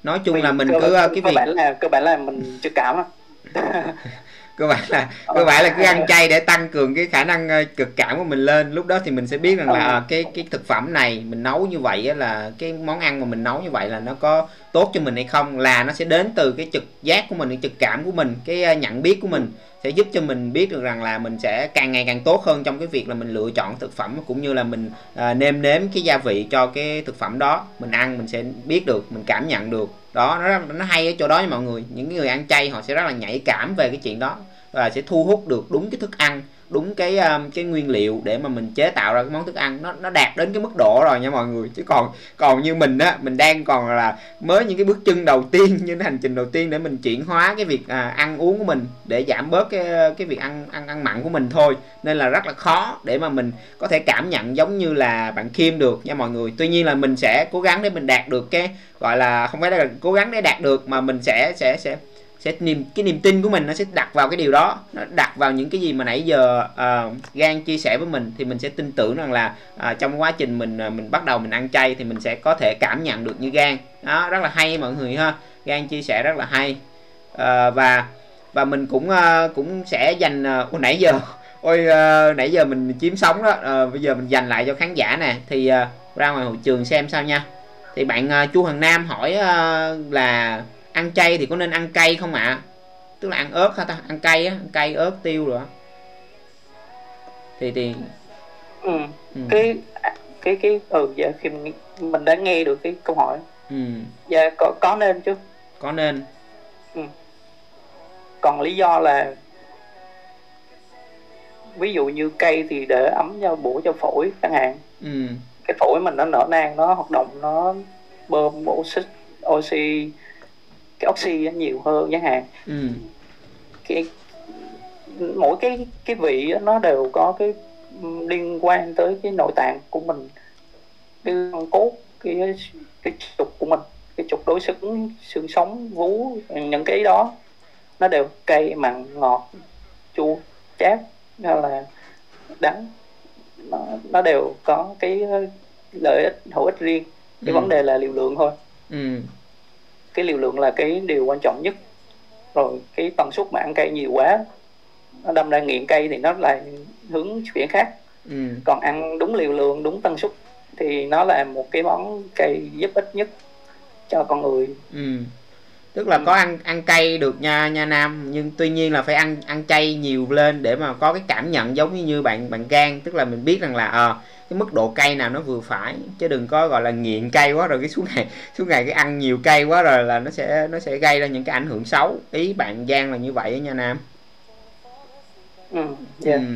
nói chung Vì là mình cứ cái việc cơ bản là cơ bản là mình chưa cảm [LAUGHS] cơ bản là cơ bản là cứ ăn chay để tăng cường cái khả năng ờ, cực cảm của mình lên? Lúc đó thì mình sẽ biết rằng là cái cái thực phẩm này mình nấu như vậy là cái món ăn mà mình nấu như vậy là nó có tốt cho mình hay không? Là nó sẽ đến từ cái trực giác của mình cái trực cảm của mình cái ờ, nhận biết của mình sẽ giúp cho mình biết được rằng là mình sẽ càng ngày càng tốt hơn trong cái việc là mình lựa chọn thực phẩm cũng như là mình à, nêm nếm cái gia vị cho cái thực phẩm đó. Mình ăn mình sẽ biết được mình cảm nhận được. Đó nó nó hay ở chỗ đó nha mọi người. Những người ăn chay họ sẽ rất là nhạy cảm về cái chuyện đó và sẽ thu hút được đúng cái thức ăn đúng cái um, cái nguyên liệu để mà mình chế tạo ra cái món thức ăn. Nó nó đạt đến cái mức độ rồi nha mọi người. Chứ còn còn như mình á mình đang còn là mới những cái bước chân đầu [LAUGHS] tiên như hành trình đầu tiên để mình chuyển hóa cái việc à, ăn uống của mình để giảm bớt cái cái việc ăn ăn ăn mặn của mình thôi. Nên là rất là khó để mà mình có thể cảm nhận giống như là bạn Kim được nha mọi người. Tuy nhiên là mình sẽ cố gắng để mình đạt được cái gọi là không phải là cố gắng để đạt được mà mình sẽ sẽ sẽ sẽ niềm cái niềm tin của mình nó sẽ đặt vào cái điều đó nó đặt vào những cái gì mà nãy giờ ờ, uh, gan chia sẻ với mình thì mình sẽ tin tưởng rằng là uh, trong quá trình mình uh, mình bắt đầu mình ăn chay thì mình sẽ có thể cảm nhận được như gan đó rất là hay mọi người ha. Gan chia sẻ rất là hay. Uh, và và mình cũng uh, cũng sẽ dành uh, nãy giờ [LAUGHS] ôi uh, nãy giờ mình chiếm sóng đó. Uh, bây giờ mình dành lại cho khán giả nè. Thì uh, ra ngoài hội trường xem sao nha. Thì bạn uh, chu Hằng Nam hỏi uh, là ăn chay thì có nên ăn cay không ạ à? tức là ăn ớt hả ta ăn cay á ăn cay ớt tiêu rồi thì thì ừ. ừ. cái cái cái ừ dạ khi mình, mình đã nghe được cái câu hỏi ừ. dạ có có nên chứ có nên ừ. còn lý do là ví dụ như cây thì để ấm cho bổ cho phổi chẳng hạn ừ. cái phổi mình nó nở nang nó hoạt động nó bơm oxy oxy cái oxy nhiều hơn chẳng hạn. Ừ. cái mỗi cái cái vị nó đều có cái liên quan tới cái nội tạng của mình. Cái cốt cái cái trục của mình cái trục đối xứng xương sống vú những cái đó nó đều cay mặn ngọt chua chát hay là đắng. Nó, nó đều có cái lợi ích hữu ích riêng. Cái ừ. vấn đề là liều lượng thôi. Ừ cái liều lượng là cái điều quan trọng nhất rồi cái tần suất mà ăn cây nhiều quá nó đâm ra nghiện cây thì nó lại hướng chuyển khác ừ. còn ăn đúng liều lượng đúng tần suất thì nó là một cái món cây giúp ích nhất cho con người ừ. tức là ừ. có ăn ăn cay được nha nha nam nhưng tuy nhiên là phải ăn ăn chay nhiều lên để mà có cái cảm nhận giống như như bạn bạn gan tức là mình biết rằng là à, cái mức độ cay nào nó vừa phải. Chứ đừng có gọi là nghiện cay quá rồi cái suốt ngày suốt ngày cái ăn nhiều cay quá rồi là nó sẽ nó sẽ gây ra những cái ảnh hưởng xấu. Ý bạn Giang là như vậy nha Nam. Ừ, yeah. ừ.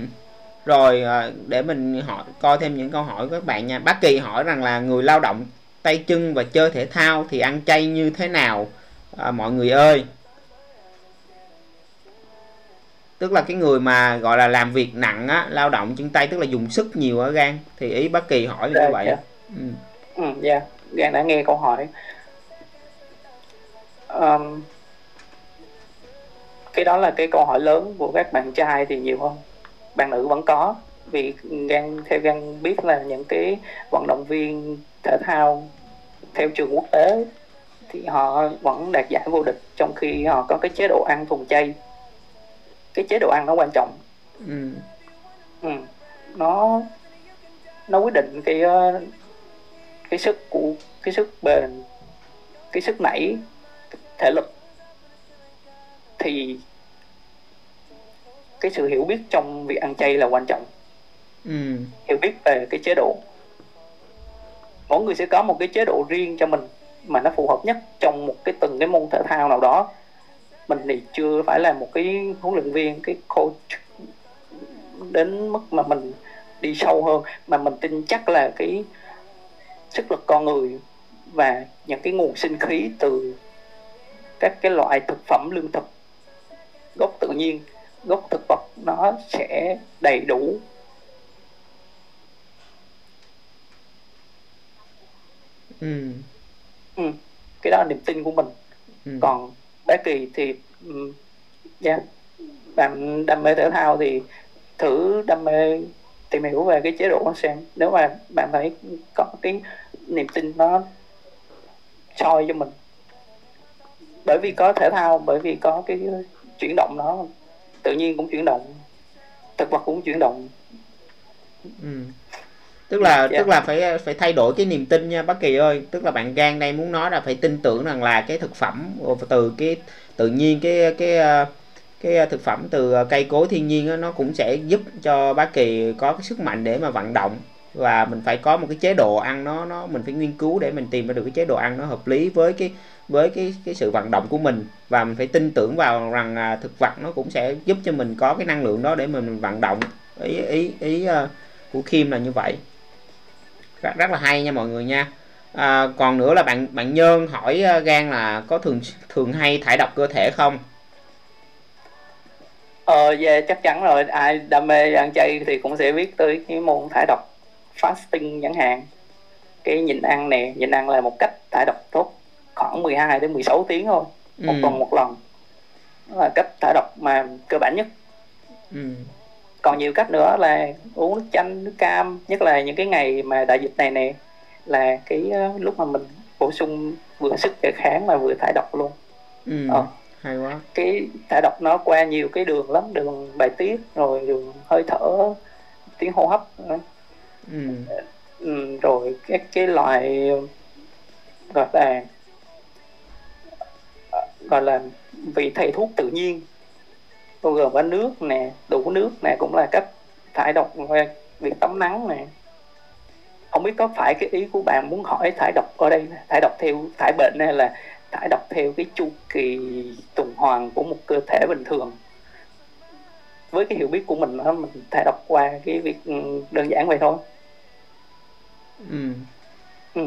rồi à, để mình hỏi coi thêm những câu hỏi của các bạn nha. Bác kỳ hỏi rằng là người lao động tay chân và chơi thể thao thì ăn chay như thế nào? À, mọi người ơi tức là cái người mà gọi là làm việc nặng á lao động chân tay tức là dùng sức nhiều ở gan thì ý bác kỳ hỏi như vậy dạ. ừ. ừ dạ. Gan đã nghe câu hỏi. Um, cái đó là cái câu hỏi lớn của các bạn trai thì nhiều hơn. Bạn nữ vẫn có. Vì gan theo gan biết là những cái vận động viên thể thao theo trường quốc tế thì họ vẫn đạt giải vô địch trong khi họ có cái chế độ ăn thuần chay cái chế độ ăn nó quan trọng ừ. Ừ. nó nó quyết định cái ờ, cái sức của cái sức bền cái sức nảy thể lực thì cái sự hiểu biết trong việc ăn chay là quan trọng ừ. hiểu biết về cái chế độ mỗi người sẽ có một cái chế độ riêng cho mình mà nó phù hợp nhất trong một cái từng cái môn thể thao nào đó mình thì chưa phải là một cái huấn luyện viên cái coach đến mức mà mình đi sâu hơn mà mình tin chắc là cái sức lực con người và những cái nguồn sinh khí từ các cái loại thực phẩm lương thực gốc tự nhiên gốc thực vật nó sẽ đầy đủ ừ. Ừ. cái đó là niềm tin của mình ừ. còn bé kỳ thì ừ, dạ, yeah, bạn đam mê thể thao thì thử đam mê tìm hiểu về cái chế độ xem nếu mà bạn thấy có cái niềm tin nó soi cho mình bởi vì có thể thao bởi vì có cái chuyển động nó tự nhiên cũng chuyển động thực vật cũng chuyển động ừ tức là yeah. Dạ. tức là phải phải thay đổi cái niềm tin nha bác kỳ ơi tức là bạn gan đây muốn nói là phải tin tưởng rằng là cái thực phẩm từ cái tự nhiên cái cái cái thực phẩm từ cây cối thiên nhiên đó, nó cũng sẽ giúp cho bác kỳ có cái sức mạnh để mà vận động và mình phải có một cái chế độ ăn nó nó mình phải nghiên cứu để mình tìm ra được cái chế độ ăn nó hợp lý với cái với cái cái sự vận động của mình và mình phải tin tưởng vào rằng à, thực vật nó cũng sẽ giúp cho mình có cái năng lượng đó để mình vận động ý ý ý uh, của Kim là như vậy rất rất là hay nha mọi người nha. À, còn nữa là bạn bạn Nhơn hỏi uh, gan là có thường thường hay thải độc cơ thể không? Ờ yeah, chắc chắn rồi. Ai đam mê ăn chay thì cũng sẽ biết tới cái môn thải độc fasting chẳng hạn. Cái nhịn ăn nè nhịn ăn là một cách thải độc tốt khoảng 12 đến 16 tiếng thôi một ừ. tuần một lần. Đó là cách thải độc mà cơ bản nhất. Ừ. còn nhiều cách nữa là uống nước chanh nước cam nhất là những cái ngày mà đại dịch này nè là cái uh, lúc mà mình bổ sung vừa sức đề kháng mà vừa thải độc luôn ừ. ờ. hay quá cái thải độc nó qua nhiều cái đường lắm đường bài tiết rồi đường hơi thở tiếng hô hấp ừ. Ừ, rồi các cái loại gọi là gọi là vị thầy thuốc tự nhiên bao gồm có nước nè đủ nước nè cũng là cách thải độc việc tắm nắng nè. Không biết có phải cái ý của bạn muốn hỏi thải độc ở đây thải độc theo thải bệnh hay là thải độc theo cái chu kỳ tuần hoàn của một cơ thể bình thường? Với cái hiểu biết của mình đó mình thải độc qua cái việc ừ, đơn giản vậy thôi. Ừ. Ừ.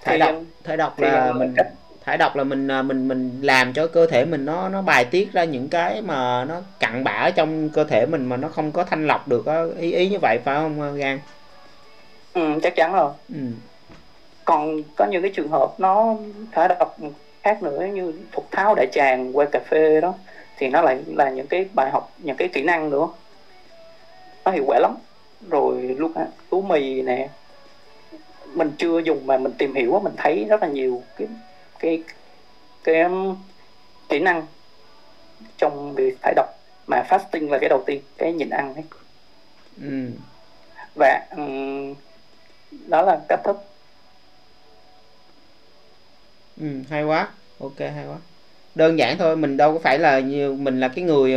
Thải độc thải độc là mình cách thải độc là mình à, mình mình làm cho cơ thể mình nó nó bài tiết ra những cái mà nó cặn bã trong cơ thể mình mà nó không có thanh lọc được đó. ý ý như vậy phải không à, gan ừ chắc chắn rồi ừ. còn có những cái trường hợp nó thải độc khác nữa như thục tháo đại tràng qua cà phê đó thì nó lại là những cái bài học những cái kỹ năng nữa nó hiệu quả lắm rồi lúc lúa mì nè mình chưa dùng mà mình tìm hiểu mình thấy rất là nhiều cái cái cái um, kỹ năng trong việc thải độc mà fasting là cái đầu tiên cái nhịn ăn ấy. Ừ. và um, đó là cách thức. Ừ, hay quá. Ok hay quá. Đơn giản thôi mình đâu có phải là như mình là cái người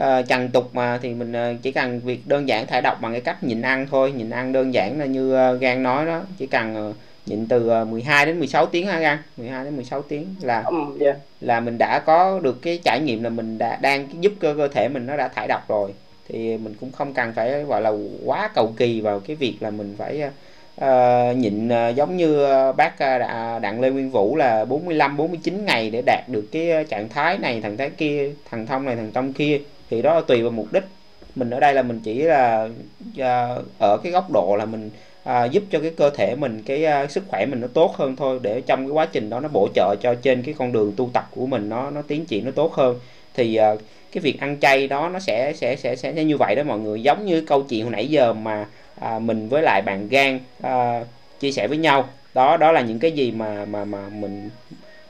uh, trần tục mà thì mình uh, chỉ cần việc đơn giản thải độc bằng cái cách nhịn ăn thôi. Nhịn ăn đơn giản là như uh, gan nói đó chỉ cần uh, nhịn từ 12 ờ, đến 16 tiếng ha gan 12 đến 16 tiếng là um, yeah. là mình đã có được cái trải nghiệm là mình đã đang giúp cơ cơ thể mình nó đã thải độc rồi. Thì mình cũng không cần phải gọi là quá cầu kỳ vào cái việc là mình phải uh, nhịn uh, giống như bác uh, đặng lê nguyên vũ là 45 49 ngày để đạt được cái trạng thái này thằng thái kia thằng thông này thằng tông kia. Thì đó là tùy vào mục đích. Mình ở đây là mình chỉ là uh, ở cái góc độ là mình à, giúp cho cái cơ thể mình cái à, sức khỏe mình nó tốt hơn thôi để trong cái quá trình đó nó bổ trợ cho trên cái con đường tu tập của mình nó nó tiến triển nó tốt hơn. Thì à, cái việc ăn chay đó nó sẽ sẽ sẽ sẽ như vậy đó mọi người. Giống như câu chuyện hồi nãy giờ mà à, mình với lại bạn gan à, chia sẻ với nhau. Đó đó là những cái gì mà mà mà mình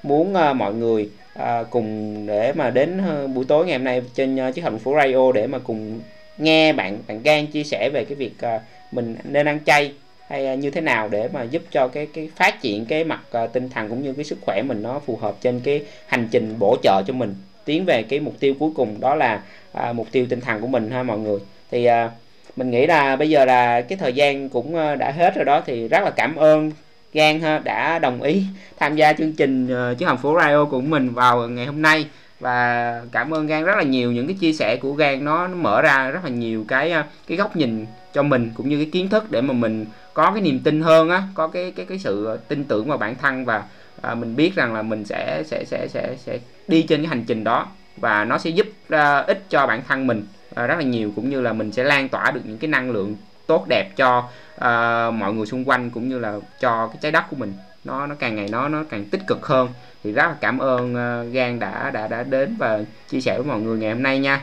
muốn à, mọi người à, cùng để mà đến à, buổi tối ngày hôm nay trên à, chiếc thành phố radio để mà cùng nghe bạn bạn gan chia sẻ về cái việc à, mình nên ăn chay hay à, như thế nào để mà giúp cho cái cái phát triển cái mặt à, tinh thần cũng như cái sức khỏe mình nó phù hợp trên cái hành trình bổ trợ cho mình? Tiến về cái mục tiêu cuối cùng đó là à, mục tiêu tinh thần của mình ha mọi người. Thì à, mình nghĩ là bây giờ là cái thời gian cũng à, đã hết rồi đó thì rất là cảm ơn Gan ha đã đồng ý tham gia chương trình uh, chiếc hầm phố radio của mình vào ngày hôm nay. Và cảm ơn Gan rất là nhiều những cái chia sẻ của Gan nó, nó mở ra rất là nhiều cái cái góc nhìn cho mình cũng như cái kiến thức để mà mình có cái niềm tin hơn á có cái cái cái sự tin tưởng vào bản thân và à, mình biết rằng là mình sẽ sẽ sẽ sẽ sẽ đi trên cái hành trình đó và nó sẽ giúp uh, ích cho bản thân mình uh, rất là nhiều cũng như là mình sẽ lan tỏa được những cái năng lượng tốt đẹp cho uh, mọi người xung quanh cũng như là cho cái trái đất của mình. Nó nó càng ngày nó nó càng tích cực hơn. Thì rất là cảm ơn uh, gan đã đã đã đến và chia sẻ với mọi người ngày hôm nay nha.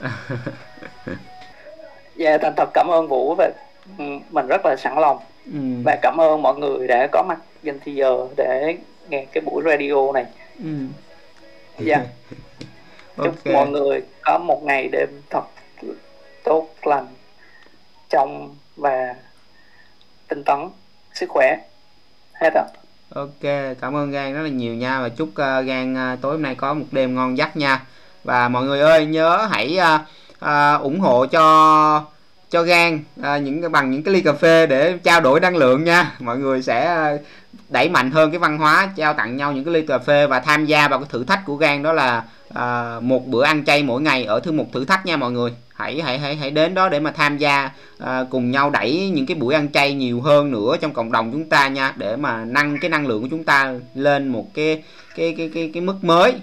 [LAUGHS] Dạ thành thật cảm ơn vũ và ừ, mình rất là sẵn lòng ừ. và cảm ơn mọi người đã có mặt dành thời giờ để nghe cái buổi radio này ừ. dạ [LAUGHS] chúc okay. mọi người có một ngày đêm thật tốt lành trong và tinh tấn sức khỏe hết ạ ok cảm ơn gan rất là nhiều nha và chúc uh, gan uh, tối hôm nay có một đêm ngon giấc nha và mọi người ơi nhớ hãy uh, uh, ủng hộ cho cho gan à, những bằng những cái ly cà phê để trao đổi năng lượng nha. Mọi người sẽ à, đẩy mạnh hơn cái văn hóa trao tặng nhau những cái ly cà phê và tham gia vào cái thử thách của gan đó là à, một bữa ăn chay mỗi ngày ở thư mục thử thách nha mọi người. Hãy hãy hãy hãy đến đó để mà tham gia à, cùng nhau đẩy những cái buổi ăn chay nhiều hơn nữa trong cộng đồng chúng ta nha để mà nâng cái năng lượng của chúng ta lên một cái cái cái cái cái mức mới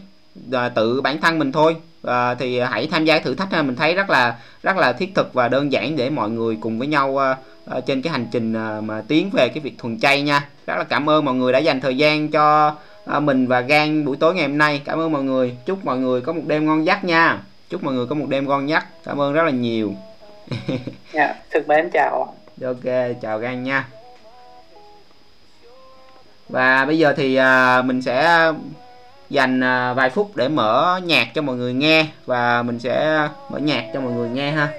à, tự bản thân mình thôi à, thì hãy tham gia thử thách mình thấy rất là rất là thiết thực và đơn giản để mọi người cùng với nhau à, trên cái hành trình à, mà tiến về cái việc thuần chay nha. Rất là cảm ơn mọi người đã dành thời gian cho à, mình và gan buổi tối ngày hôm nay. Cảm ơn mọi người. Chúc mọi người có một đêm ngon giấc nha. Chúc mọi người có một đêm ngon giấc cảm ơn rất là nhiều. [LAUGHS] Dạ thực mến chào. Ok chào gan nha. Và bây giờ thì à, mình sẽ dành à, vài phút để mở nhạc cho mọi người nghe và mình sẽ mở nhạc cho mọi người nghe ha.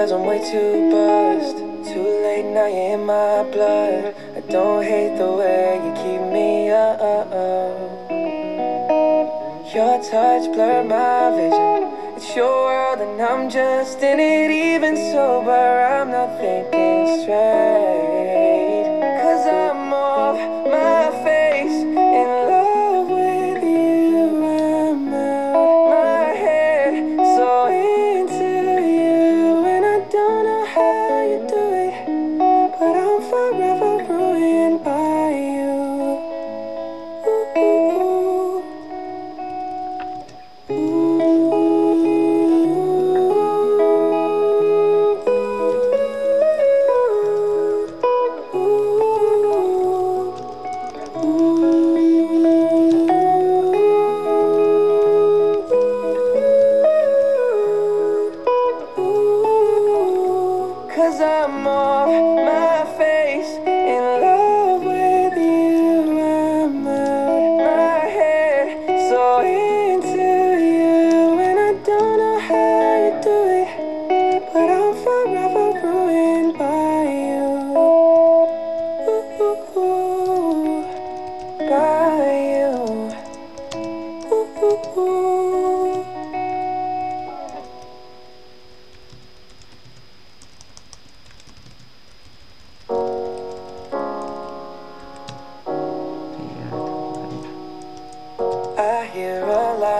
Cause I'm way too buzzed. Now you're in my blood. I don't hate the way you keep me up. Your touch blurred my vision. It's your world and I'm just in it Even sober. I'm not thinking straight. Cause I'm off my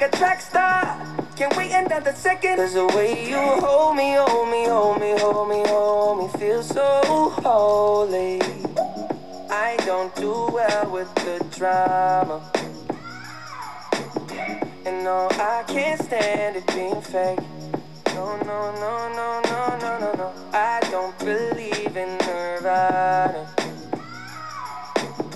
Like a track star. Can we end on the second? Cause the way you hold me, hold me, hold me, hold me, hold me, feel so holy. I don't do well with the drama. And no, I can't stand it being fake. No, no, no, no, no, no, no, no. I don't believe in Nirvana.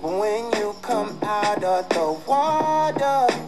When you come out of the water,